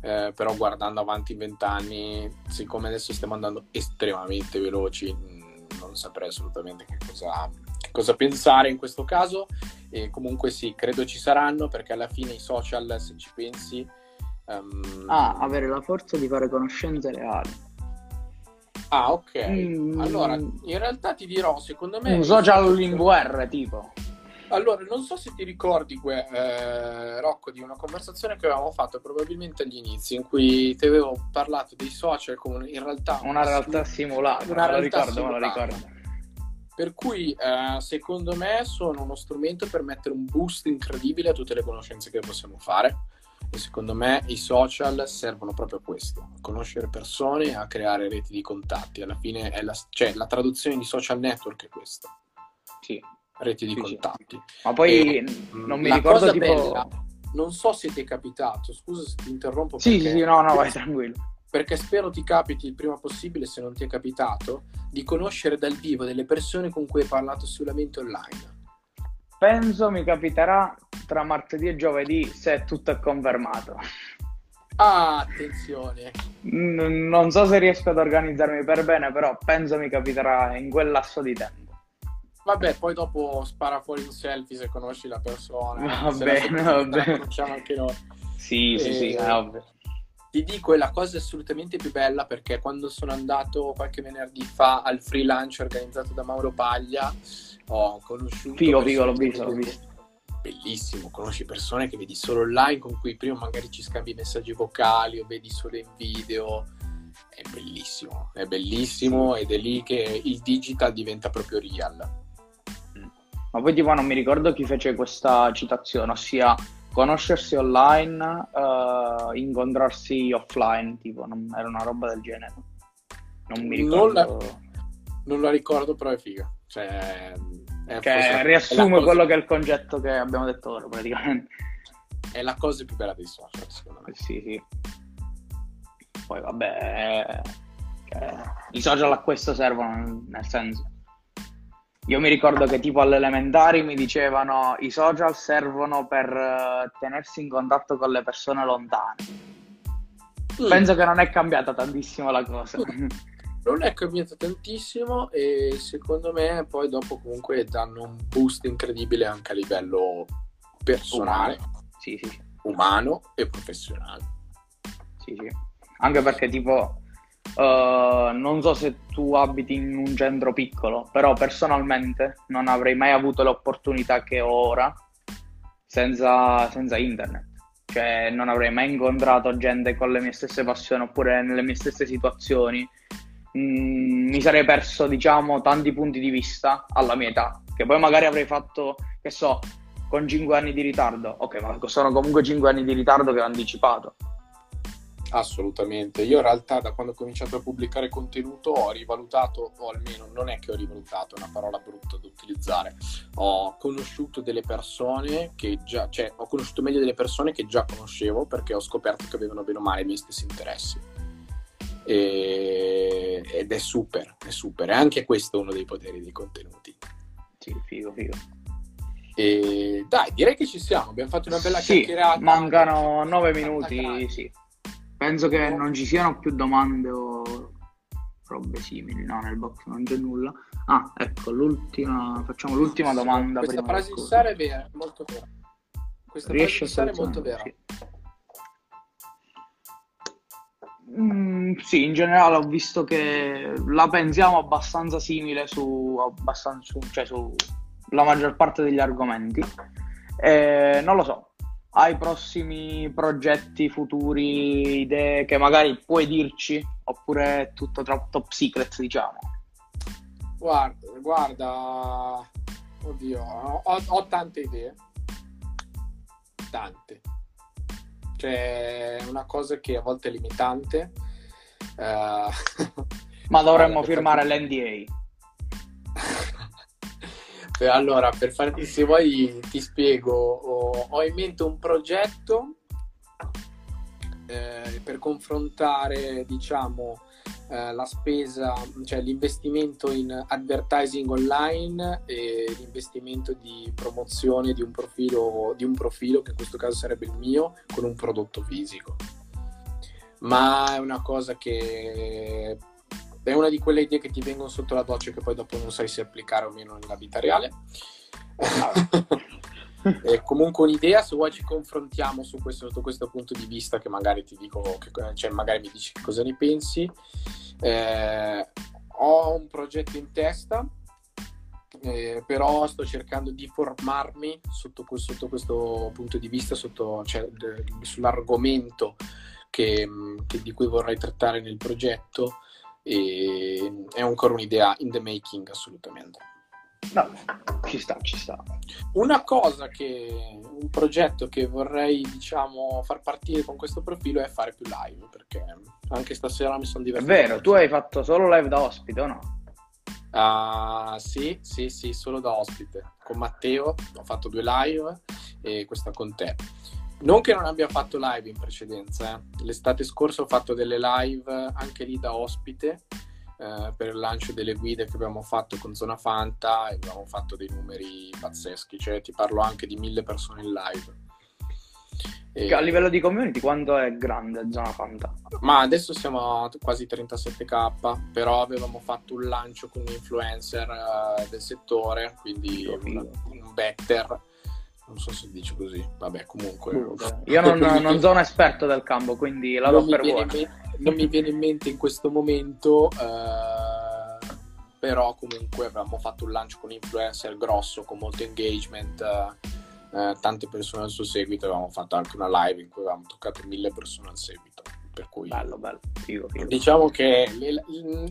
eh, però guardando avanti vent'anni, siccome adesso stiamo andando estremamente veloci, mm, non saprei assolutamente che cosa, che cosa pensare in questo caso. E comunque sì, credo ci saranno perché alla fine i social, se ci pensi, Um... Ah, avere la forza di fare conoscenze reali. Ah, ok. Mm. Allora, in realtà ti dirò, secondo me... Un social in VR, tipo. Allora, non so se ti ricordi, eh, Rocco, di una conversazione che avevamo fatto probabilmente agli inizi, in cui ti avevo parlato dei social come in realtà... Una realtà simulata, una me lo ricordo, simulata. me lo ricordo. Per cui, eh, secondo me, sono uno strumento per mettere un boost incredibile a tutte le conoscenze che possiamo fare e secondo me i social servono proprio a questo, a conoscere persone a creare reti di contatti. Alla fine è la, cioè, la traduzione di social network è questo. Sì. Reti di sì, contatti. Sì. Ma poi e, non mi ricordo tipo... Bella, non so se ti è capitato, scusa se ti interrompo. Sì, perché... sì, no, no, vai tranquillo. Perché spero ti capiti il prima possibile, se non ti è capitato, di conoscere dal vivo delle persone con cui hai parlato solamente online Penso mi capiterà tra martedì e giovedì se tutto è confermato. Ah, attenzione. N- non so se riesco ad organizzarmi per bene, però penso mi capiterà in quel lasso di tempo. Vabbè, poi dopo spara fuori un selfie se conosci la persona. Va bene, va bene. conosciamo anche noi. Sì, e... sì, sì, è ovvio. Ti dico, è la cosa assolutamente più bella perché quando sono andato qualche venerdì fa al free lunch organizzato da Mauro Paglia, ho conosciuto... Figo, figo, l'ho visto, l'ho visto. Bellissimo, conosci persone che vedi solo online, con cui prima magari ci scambi messaggi vocali o vedi solo in video. È bellissimo, è bellissimo ed è lì che il digital diventa proprio real. Mm. Ma poi tipo non mi ricordo chi fece questa citazione, ossia conoscersi online, uh, incontrarsi offline, tipo, non, era una roba del genere. Non mi ricordo. Non la, non la ricordo, però è figa. Cioè, che riassume quello che è il concetto che abbiamo detto ora, praticamente. È la cosa più bella dei social, secondo me. Sì, sì. Poi vabbè, i social a questo servono, nel senso. Io mi ricordo che tipo alle elementari mi dicevano i social servono per uh, tenersi in contatto con le persone lontane. Mm. Penso che non è cambiata tantissimo la cosa. Mm non è cambiato tantissimo e secondo me poi dopo comunque danno un boost incredibile anche a livello personale, umano, sì, sì. umano e professionale. Sì, sì. Anche perché tipo uh, non so se tu abiti in un centro piccolo, però personalmente non avrei mai avuto l'opportunità che ho ora senza, senza internet. Cioè non avrei mai incontrato gente con le mie stesse passioni oppure nelle mie stesse situazioni mh, mm, mi sarei perso, diciamo, tanti punti di vista alla mia età, che poi magari avrei fatto, che so, con 5 anni di ritardo. Ok, ma sono comunque 5 anni di ritardo che ho anticipato. Assolutamente. Io in realtà da quando ho cominciato a pubblicare contenuto ho rivalutato, o almeno non è che ho rivalutato, è una parola brutta da utilizzare, ho conosciuto delle persone che già, cioè ho conosciuto meglio delle persone che già conoscevo perché ho scoperto che avevano bene o male i miei stessi interessi e... ed è super, è super. E anche questo è uno dei poteri dei contenuti. Sì, figo, figo. E dai, direi che ci siamo. Abbiamo fatto una bella sì, chiacchierata. Mancano nove minuti, sì. Penso che non ci siano più domande o robe simili. No, nel box non c'è nulla. Ah, ecco, l'ultima. Facciamo l'ultima domanda. Questa frase di Sara è vera, molto vera. Questa Riesce frase di Sara è molto vera. Sì. Mm, sì, in generale ho visto che la pensiamo abbastanza simile su, abbastanza, cioè su la maggior parte degli argomenti. Eh, non lo so, hai prossimi progetti futuri, idee che magari puoi dirci oppure è tutto top secret, diciamo? Guarda, guarda, oddio, ho, ho tante idee, tante. Cioè, una cosa che a volte è limitante. Uh... Ma dovremmo firmare l'NDA. allora, per farti, se vuoi, ti spiego. Ho, ho in mente un progetto eh, per confrontare, diciamo, eh, la spesa, cioè l'investimento in advertising online e l'investimento di promozione di un profilo, di un profilo che in questo caso sarebbe il mio, con un prodotto fisico. Ma è una cosa che è una di quelle idee che ti vengono sotto la doccia che poi dopo non sai se applicare o meno nella vita reale. è comunque un'idea, se vuoi ci confrontiamo su questo, sotto questo punto di vista che magari ti dico, che, cioè magari mi dici cosa ne pensi. Eh, ho un progetto in testa, eh, però sto cercando di formarmi sotto, sotto questo punto di vista, sotto, cioè, sull'argomento che, che, di cui vorrei trattare nel progetto e è ancora un'idea in the making assolutamente. No, ci sta, ci sta. Una cosa che, un progetto che vorrei, diciamo, far partire con questo profilo è fare più live, perché anche stasera mi sono divertito. È vero, tu hai fatto solo live da ospite o no? Uh, sì, sì, sì, solo da ospite. Con Matteo ho fatto due live e questa con te. Non che non abbia fatto live in precedenza, eh. l'estate scorsa ho fatto delle live anche lì da ospite eh, per il lancio delle guide che abbiamo fatto con Zona Fanta e abbiamo fatto dei numeri pazzeschi, cioè ti parlo anche di mille persone in live. E... A livello di community quanto è grande Zona Fanta? Ma adesso siamo a quasi 37k, però avevamo fatto un lancio con un influencer uh, del settore, quindi un, un better non so se dice così, vabbè comunque. Io non, non sono esperto del campo, quindi la do per buona non mi viene in mente in questo momento, eh, però comunque avevamo fatto un lancio con influencer grosso, con molto engagement, eh, tante persone al suo seguito, avevamo fatto anche una live in cui avevamo toccato mille persone al seguito. Per cui, bello, bello. Figo, figo. Diciamo che le,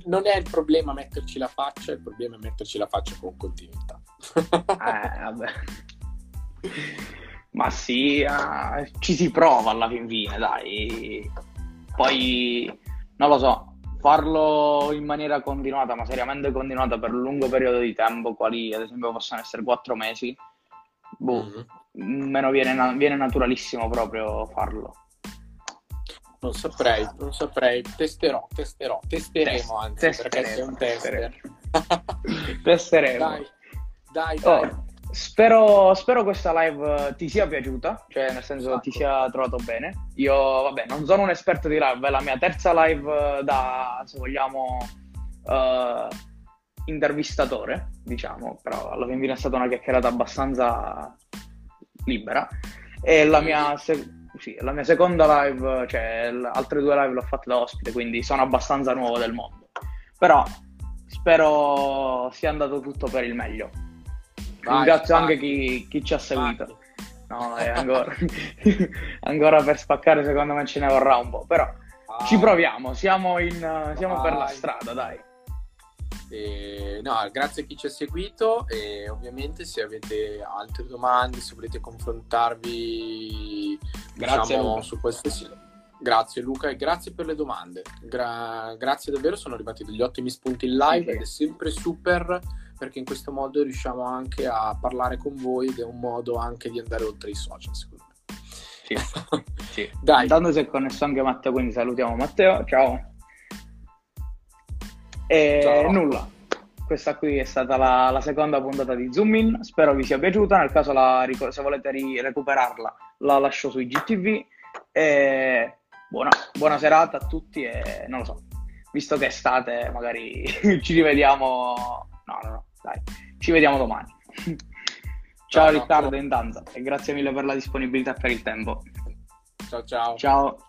non è il problema metterci la faccia, il problema è metterci la faccia con continuità. eh, vabbè. Ma sì, uh, ci si prova alla fin fine, dai poi, non lo so, farlo in maniera continuata, ma seriamente continuata per un lungo periodo di tempo, quali ad esempio possono essere quattro mesi, boh, mm-hmm. meno viene, viene naturalissimo proprio farlo. Non saprei, non saprei, testerò, testerò, testeremo anzi, testeremo, perché sei un tester. testeremo. Dai, dai, dai. Oh, Spero, spero, questa live ti sia piaciuta, cioè nel senso esatto. ti sia trovato bene. Io, vabbè, non sono un esperto di live, è la mia terza live da, se vogliamo, uh, intervistatore, diciamo, però alla fine è stata una chiacchierata abbastanza libera. E la mia, se- sì, la mia seconda live, cioè le altre due live l'ho fatte da ospite, quindi sono abbastanza nuovo del mondo. Però spero sia andato tutto per il meglio. Ringrazio anche chi, chi, ci ha seguito. No, è ancora, ancora, per spaccare, secondo me ce ne vorrà un po'. Però vai. ci proviamo, siamo, in, siamo per la strada, dai. E, no, grazie a chi ci ha seguito e ovviamente se avete altre domande, se volete confrontarvi grazie diciamo, su sì. Grazie Luca e grazie per le domande. Gra- grazie davvero, sono arrivati degli ottimi spunti in live sì. ed è sempre super perché in questo modo riusciamo anche a parlare con voi ed è un modo anche di andare oltre i social, secondo me. Sì, sì. Dai. Intanto si è connesso anche Matteo, quindi salutiamo Matteo, ciao. E Ciao. nulla, questa qui è stata la, la, seconda puntata di Zoom In, spero vi sia piaciuta, nel caso la, se volete ri- recuperarla la lascio sui GTV. E buona, buona serata a tutti e non lo so, visto che è estate magari ci rivediamo, no no no, dai, ci vediamo domani. Ciao no, Riccardo no. intanto e grazie mille per la disponibilità e per il tempo. Ciao ciao. Ciao.